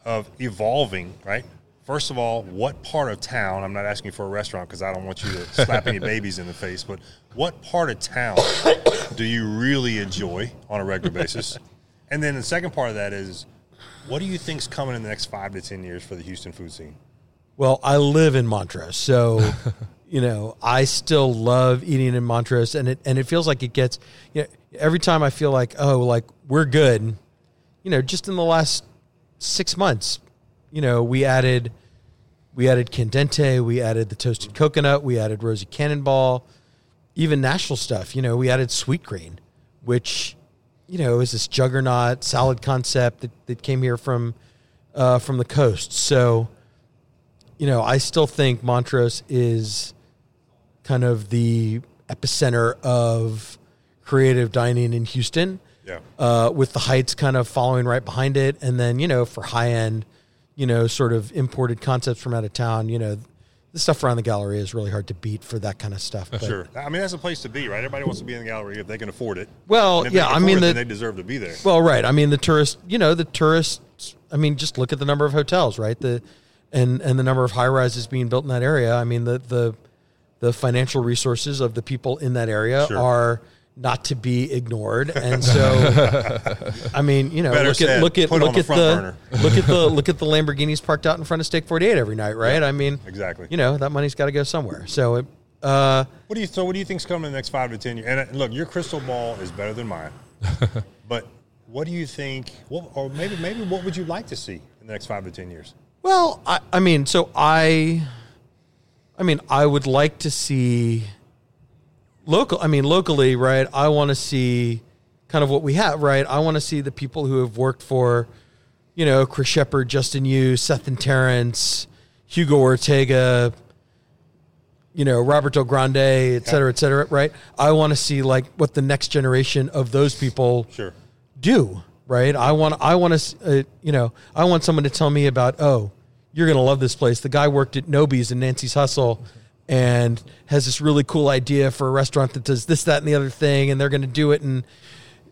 of evolving, right? First of all, what part of town, I'm not asking for a restaurant because I don't want you to (laughs) slap any babies in the face, but what part of town do you really enjoy on a regular basis? (laughs) And then the second part of that is, what do you think's coming in the next five to 10 years for the Houston food scene? Well, I live in Montrose, so (laughs) you know I still love eating in Montrose, and it and it feels like it gets. You know, every time I feel like oh, like we're good. You know, just in the last six months, you know, we added we added Candente, we added the toasted coconut, we added Rosie Cannonball, even national stuff. You know, we added sweet green, which you know is this juggernaut salad concept that, that came here from uh, from the coast. So you know, I still think Montrose is kind of the epicenter of creative dining in Houston. Yeah. Uh, with the Heights kind of following right behind it, and then you know for high end, you know, sort of imported concepts from out of town. You know, the stuff around the Galleria is really hard to beat for that kind of stuff. But, Sure. I mean, that's a place to be, right? Everybody wants to be in the Galleria if they can afford it. Well, yeah, I mean it, then they deserve to be there. Well, right. I mean, the tourist, you know, the tourists. I mean, just look at the number of hotels, right? The and and the number of high rises being built in that area. I mean, the the the financial resources of the people in that area Sure. are not to be ignored. (laughs) And so, I mean, you know, Better look at look at put look the at front the (laughs) look at the look at the Lamborghinis parked out in front of Steak Forty Eight every night, right? I mean, Exactly. You know, that money's got to go somewhere. So, it, uh, What do you so? What do you think's coming in the next five to ten years? And uh, look, your crystal ball is better than mine. (laughs) but what do you think? What, or maybe maybe what would you like to see in the next five to ten years? Well, I, I mean, so I, I mean, I would like to see local. I mean, locally, right? I want to see kind of what we have, right? I want to see the people who have worked for, you know, Chris Shepherd, Justin Yu, Seth and Terrence, Hugo Ortega, you know, Roberto Grande, et cetera, et cetera, right? I want to see like what the next generation of those people Sure. do right i want i want to uh, you know i want someone to tell me about oh you're going to love this place the guy worked at nobie's and nancy's hustle and has this really cool idea for a restaurant that does this that and the other thing and they're going to do it and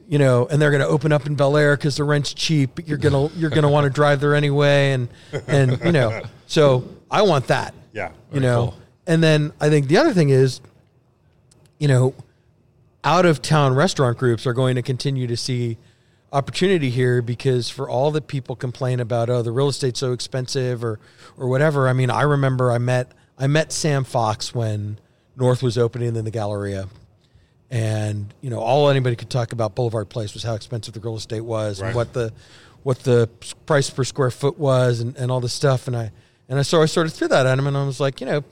you know and they're going to open up in bel air because the rent's cheap but you're going to you're going to want to drive there anyway and and you know so i want that Yeah. you know cool. and then i think the other thing is you know out of town restaurant groups are going to continue to see opportunity here because for all that people complain about oh the real estate's so expensive or or whatever i mean i remember i met i met sam fox when north was opening in the galleria and you know all anybody could talk about boulevard place was how expensive the real estate was Right. and what the what the price per square foot was and, and all this stuff and i and i so i sort of threw that at him and i was like you know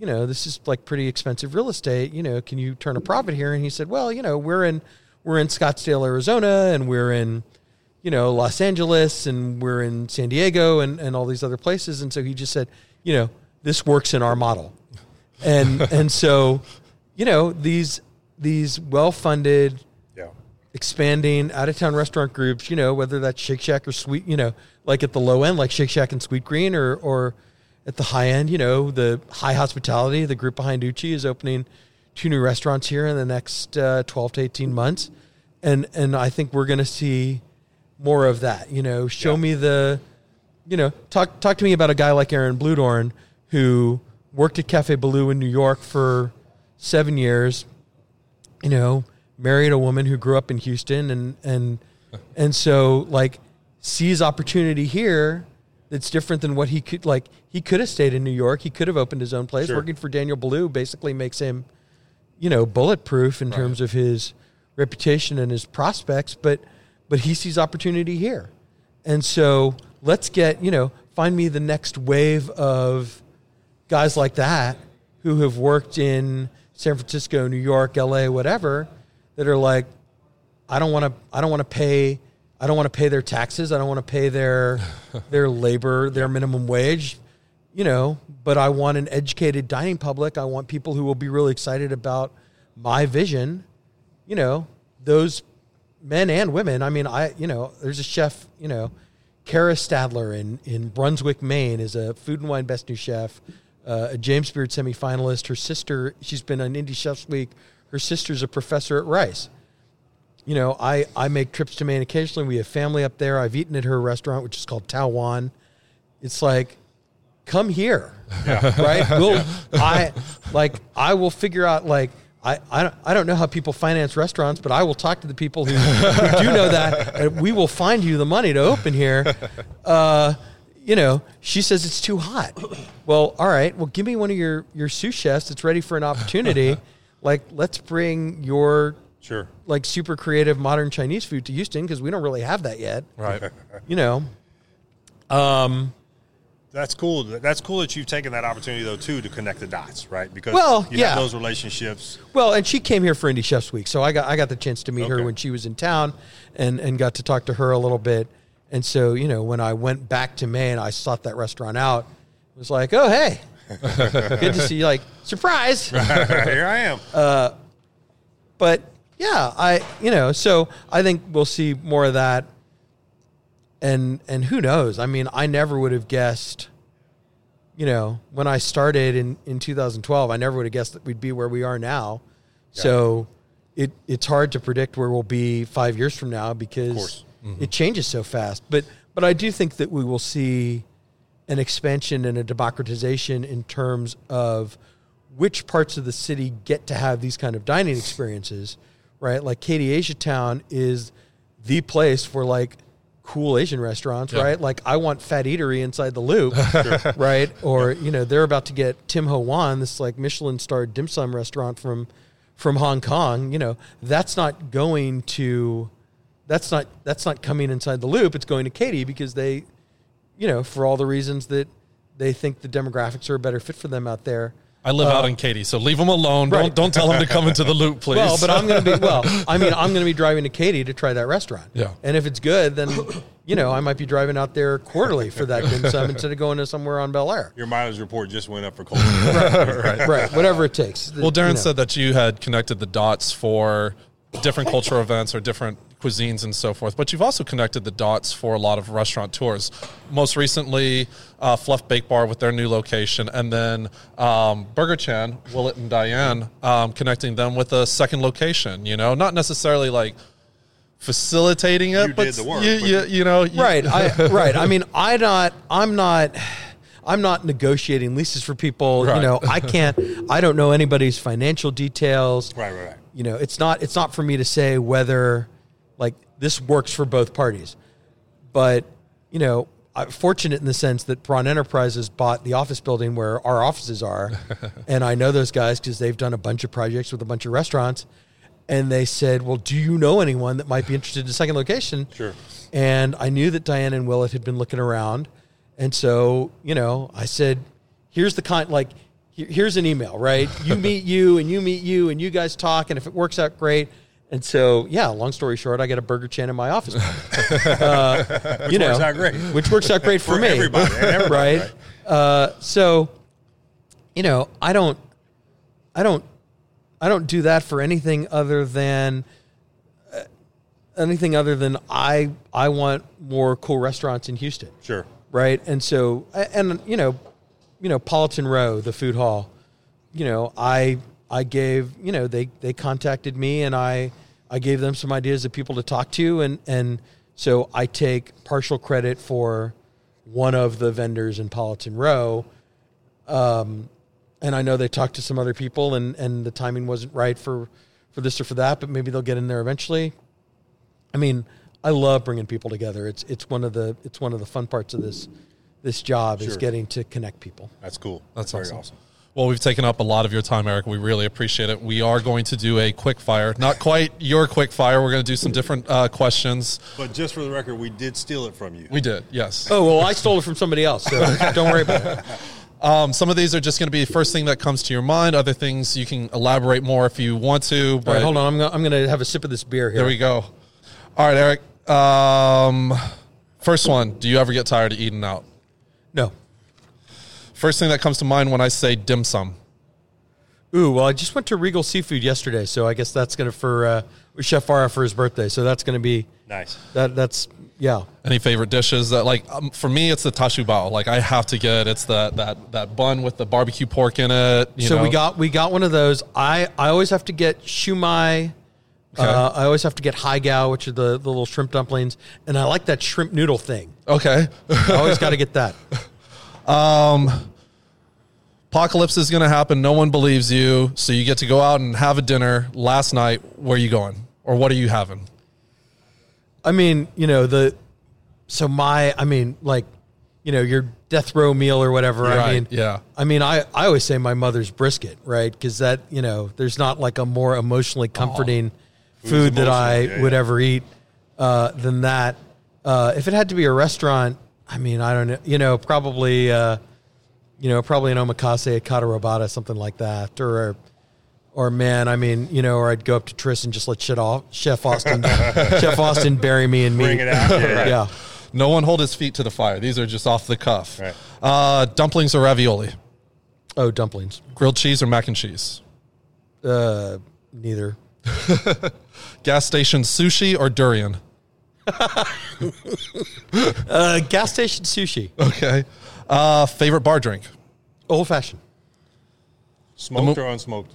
you know, this is like pretty expensive real estate. You know, can you turn a profit here? And he said, well, you know, we're in we're in Scottsdale, Arizona, and we're in you know Los Angeles, and we're in San Diego, and and all these other places. And so he just said, you know, this works in our model, and and so you know these these well funded Yeah. expanding out of town restaurant groups, you know, whether that's Shake Shack or Sweet, you know, like at the low end, like Shake Shack and Sweet Green, or or at the high end, you know, the Hai Hospitality, the group behind Uchi is opening two new restaurants here in the next uh, 12 to 18 months. And, and I think we're going to see more of that, you know, show Yeah. me the, you know, talk, talk to me about a guy like Aaron Bludorn who worked at Cafe Boulud in New York for seven years, you know, married a woman who grew up in Houston and and (laughs) and so like sees opportunity here that's different than what he could like he could have stayed in New York. He could have opened his own place. Sure. Working for Daniel Boulud basically makes him, you know, bulletproof in terms of his reputation and his prospects, but but he sees opportunity here. And so let's get, you know, find me the next wave of guys like that who have worked in San Francisco, New York, LA, whatever, that are like, I don't want to, I don't want to pay, I don't want to pay their taxes, I don't want to pay their (laughs) their labor, their minimum wage, you know, but I want an educated dining public. I want people who will be really excited about my vision. You know, those men and women. I mean, I you know, there's a chef, you know, Cara Stadler in in Brunswick, Maine, is a food and wine best new chef, uh, a James Beard semifinalist. Her sister, she's been on Indie Chefs Week. Her sister's a professor at Rice. You know, I I make trips to Maine occasionally. We have family up there. I've eaten at her restaurant, which is called Tao Yuan. It's like, come here, (laughs) (laughs) right? We'll, I like I will figure out like I, I don't I don't know how people finance restaurants, but I will talk to the people who, who do know that, and we will find you the money to open here. (laughs) Uh, you know, she says it's too hot. (clears throat) Well, all right. Well, give me one of your your sous chefs that's ready for an opportunity. (laughs) like, let's bring your Sure. like super creative modern Chinese food to Houston because we don't really have that yet. Right. (laughs) You know, um, That's cool. That's cool that you've taken that opportunity though too to connect the dots, right? Because Well, you yeah. have those relationships. Well, and she came here for Indie Chefs Week, so I got I got the chance to meet her when she was in town, and and got to talk to her a little bit. And so you know, when I went back to Maine, I sought that restaurant out. It was like, oh hey, (laughs) good to see you. Like surprise, (laughs) Here I am. Uh, but yeah, I you know, so I think we'll see more of that. And and who knows? I mean, I never would have guessed. You know, when I started in in 2012, I never would have guessed that we'd be where we are now. So it it's hard to predict where we'll be five years from now because course. it changes so fast. But but I do think that we will see an expansion and a democratization in terms of which parts of the city get to have these kind of dining experiences, right? Like Katy Asia Town is the place for like cool Asian restaurants, Yeah. right? Like I want Fat Eatery inside the loop, (laughs) right? Or you know they're about to get Tim Ho Wan, this like Michelin starred dim sum restaurant from from Hong Kong. You know that's not going to that's not that's not coming inside the loop. It's going to Katy because they you know, for all the reasons that they think the demographics are a better fit for them out there. I live out in Katy, so leave them alone. Uh, right. Don't don't tell them to come into the loop, (laughs) please. Well, but I'm going to be well. (laughs) I mean, I'm going to be driving to Katy to try that restaurant. Yeah. And if it's good, then you know I might be driving out there quarterly for that dim sum instead of going to somewhere on Bellaire. Your mileage report just went up for Colton. (laughs) Right. Right. Whatever it takes. Well, Darren You know. said that you had connected the dots for different cultural events or different cuisines and so forth, but you've also connected the dots for a lot of restaurant tours. Most recently, uh, Fluff Bake Bar with their new location, and then um, Burger Chan, Willet and Diane, um, connecting them with a second location. You know, not necessarily like facilitating it, You but did the work, you, but- you, you know, you- right I, (laughs) right i mean i not i'm not i'm not negotiating leases for people Right. you know i can't i don't know anybody's financial details right, right, right. you know it's not it's not for me to say whether like this works for both parties but you know I'm fortunate in the sense that Braun Enterprises bought the office building where our offices are, (laughs) and I know those guys because they've done a bunch of projects with a bunch of restaurants, and they said, "Well, do you know anyone that might be interested in a second location?" Sure. And I knew that Diane and Willet had been looking around, and so you know, I said, "Here's the kind like." Here's an email, right? You (laughs) meet you, and you meet you, and you guys talk, and if it works out, great. And so, yeah. Long story short, I got a Burger Chan in my office, (laughs) uh, you know, works out great. which works out great (laughs) for, For me, everybody, everybody, right? Uh, so, you know, I don't, I don't, I don't do that for anything other than uh, anything other than I I want more cool restaurants in Houston, Sure. right? And so, and you know, you know, Politan Row, the food hall, you know, I I gave, you know, they they contacted me and I I gave them some ideas of people to talk to and and so I take partial credit for one of the vendors in Politan Row. Um and I know they talked to some other people and and the timing wasn't right for for this or for that, but maybe they'll get in there eventually. I mean, I love bringing people together. It's it's one of the it's one of the fun parts of this this job is getting to connect people. That's cool. That's very awesome. awesome. Well, we've taken up a lot of your time, Eric. We really appreciate it. We are going to do a quick fire, not quite your quick fire. We're going to do some different uh, questions. But just for the record, we did steal it from you. We did, yes. Oh well, I stole it from somebody else, so (laughs) don't worry about it. Um, some of these are just going to be the first thing that comes to your mind. Other things you can elaborate more if you want to. But All right, hold on. I'm gonna, I'm gonna have a sip of this beer here. there we go. All right, Eric. Um, first one. Do you ever get tired of eating out? No. First thing that comes to mind when I say dim sum. Ooh, well, I just went to Regal Seafood yesterday, so I guess that's gonna for uh, Chef Farah for his birthday. So that's gonna be Nice. that. That's yeah. Any favorite dishes that like um, for me it's the char siu bao. Like I have to get it's that that that bun with the barbecue pork in it. you so we got we got one of those. I I always have to get shumai. Uh, I always have to get high haigao, which are the, the little shrimp dumplings, and I like that shrimp noodle thing. okay. I always got to get that. (laughs) Apocalypse is going to happen. No one believes you, so you get to go out and have a dinner. Last night, where are you going, or what are you having? I mean, you know the. So my, I mean, like, you know, your death row meal or whatever. I mean, yeah. I mean, I I always say my mother's brisket, right? Because that, you know, there's not like a more emotionally comforting food that I yeah, would yeah. ever eat uh, than that. Uh, if it had to be a restaurant, I mean, I don't know, you know, probably, uh, you know, probably an omakase, a kata robata, something like that, or. Or man, I mean, you know, or I'd go up to Tris and just let shit off, Chef Austin, (laughs) Chef Austin bury me in meat. Bring it out. (laughs) Yeah, right. yeah. No one hold his feet to the fire. These are just off the cuff. Right. Uh, dumplings or ravioli, Oh, dumplings. grilled cheese or mac and cheese, Uh, neither. (laughs) gas station sushi or durian. Uh, gas station sushi. Okay. Uh, favorite bar drink. Old fashioned. Smoked or unsmoked?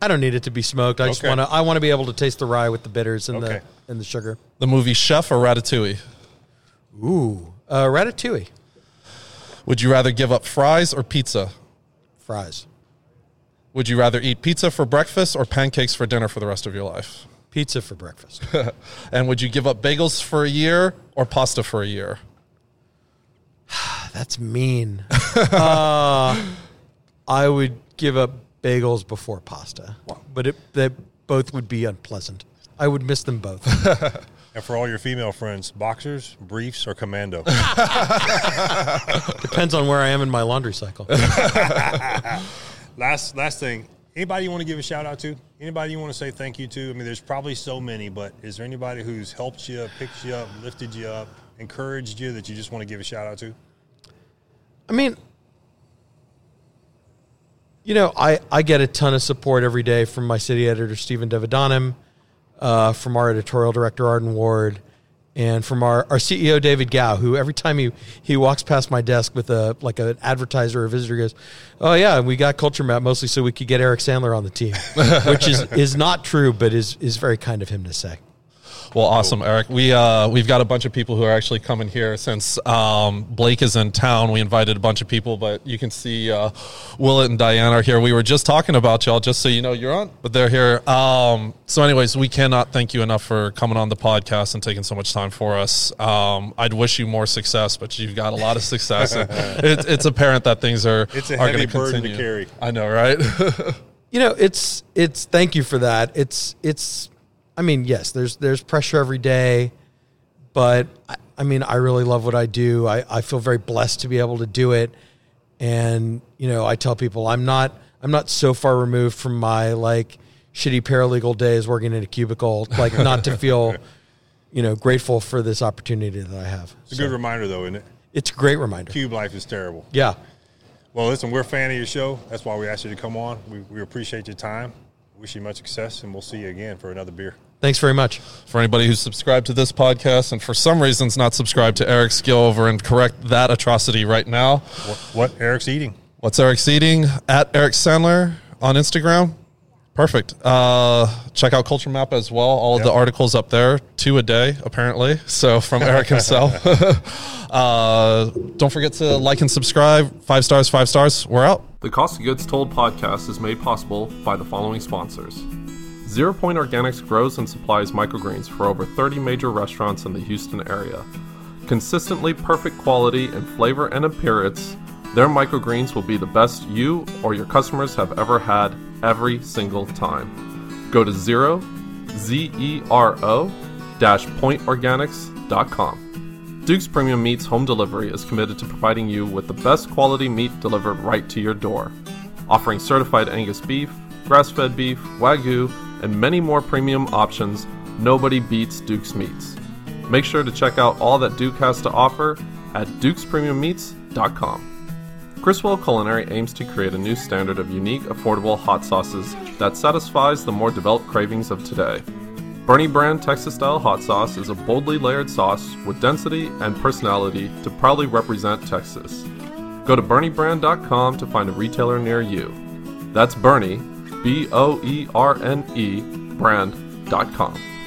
I don't need it to be smoked. I just Okay. want to. I want to be able to taste the rye with the bitters and Okay. the and the sugar. The movie Chef or Ratatouille. Ooh, uh, ratatouille Would you rather give up fries or pizza? fries, Would you rather eat pizza for breakfast or pancakes for dinner for the rest of your life? pizza for breakfast. (laughs) And would you give up bagels for a year or pasta for a year? That's mean. (laughs) uh, I would give up bagels before pasta, but it, they both would be unpleasant. I would miss them both. And (laughs) And for all your female friends, boxers, briefs, or commando. (laughs) Depends on where I am in my laundry cycle. last last thing. Anybody you want to give a shout out to? Anybody you want to say thank you to? I mean, there's probably so many, but is there anybody who's helped you, picked you up, lifted you up, encouraged you that you just want to give a shout out to? I mean, you know, I, I get a ton of support every day from my city editor, Steven Devadanam, uh, from our editorial director, Arden Ward, and from our, our CEO, David Gow, who every time he, he walks past my desk with a like an advertiser or a visitor goes, Oh, yeah, we got Culture Map mostly so we could get Eric Sandler on the team, (laughs) which is, is not true, but is, is very kind of him to say. Well, awesome, Eric. We uh, we've got a bunch of people who are actually coming here since um, Blake is in town. We invited a bunch of people, but you can see uh, Willet and Diane are here. We were just talking about y'all, just so you know you're on, but they're here. Um, so, anyways, we cannot thank you enough for coming on the podcast and taking so much time for us. Um, I'd wish you more success, but you've got a lot of success. (laughs) it, it's apparent that things are It's a are heavy gonna burden to carry. I know, right? (laughs) you know it's it's thank you for that it's it's i mean yes there's there's pressure every day but I, I mean i really love what i do I, I feel very blessed to be able to do it and you know i tell people i'm not i'm not so far removed from my like shitty paralegal days working in a cubicle like not to feel (laughs) you know grateful for this opportunity that i have It's a good reminder, though, isn't it? it's a great reminder Cube life is terrible. yeah Well, listen, we're a fan of your show. That's why we asked you to come on. We, we appreciate your time. Wish you much success, and we'll see you again for another beer. thanks very much for anybody who's subscribed to this podcast and for some reasons not subscribed to Eric's, go over and correct that atrocity right now. What, what Eric's eating? What's Eric's eating? At Eric Sandler on Instagram. Perfect. Uh, check out Culture Map as well. All of the articles up there, two a day apparently. So from Eric himself. (laughs) (laughs) uh, don't forget to like and subscribe. Five stars, five stars. We're out. The Cost of Goods Told podcast is made possible by the following sponsors. Zero Point Organics grows and supplies microgreens for over 30 major restaurants in the Houston area. Consistently perfect quality in flavor and appearance, their microgreens will be the best you or your customers have ever had every single time. Go to zero, Z E R O, dash pointorganics.com. Duke's Premium Meats Home Delivery is committed to providing you with the best quality meat delivered right to your door. Offering certified Angus beef, grass fed beef, Wagyu, and many more premium options, nobody beats Duke's Meats. Make sure to check out all that Duke has to offer at dukespremiummeats.com. Criswell Culinary aims to create a new standard of unique, affordable hot sauces that satisfies the more developed cravings of today. Boerne Brand Texas style hot sauce is a boldly layered sauce with density and personality to proudly represent Texas. Go to BoerneBrand.com to find a retailer near you. That's Bernie, B O E R N E, brand.com.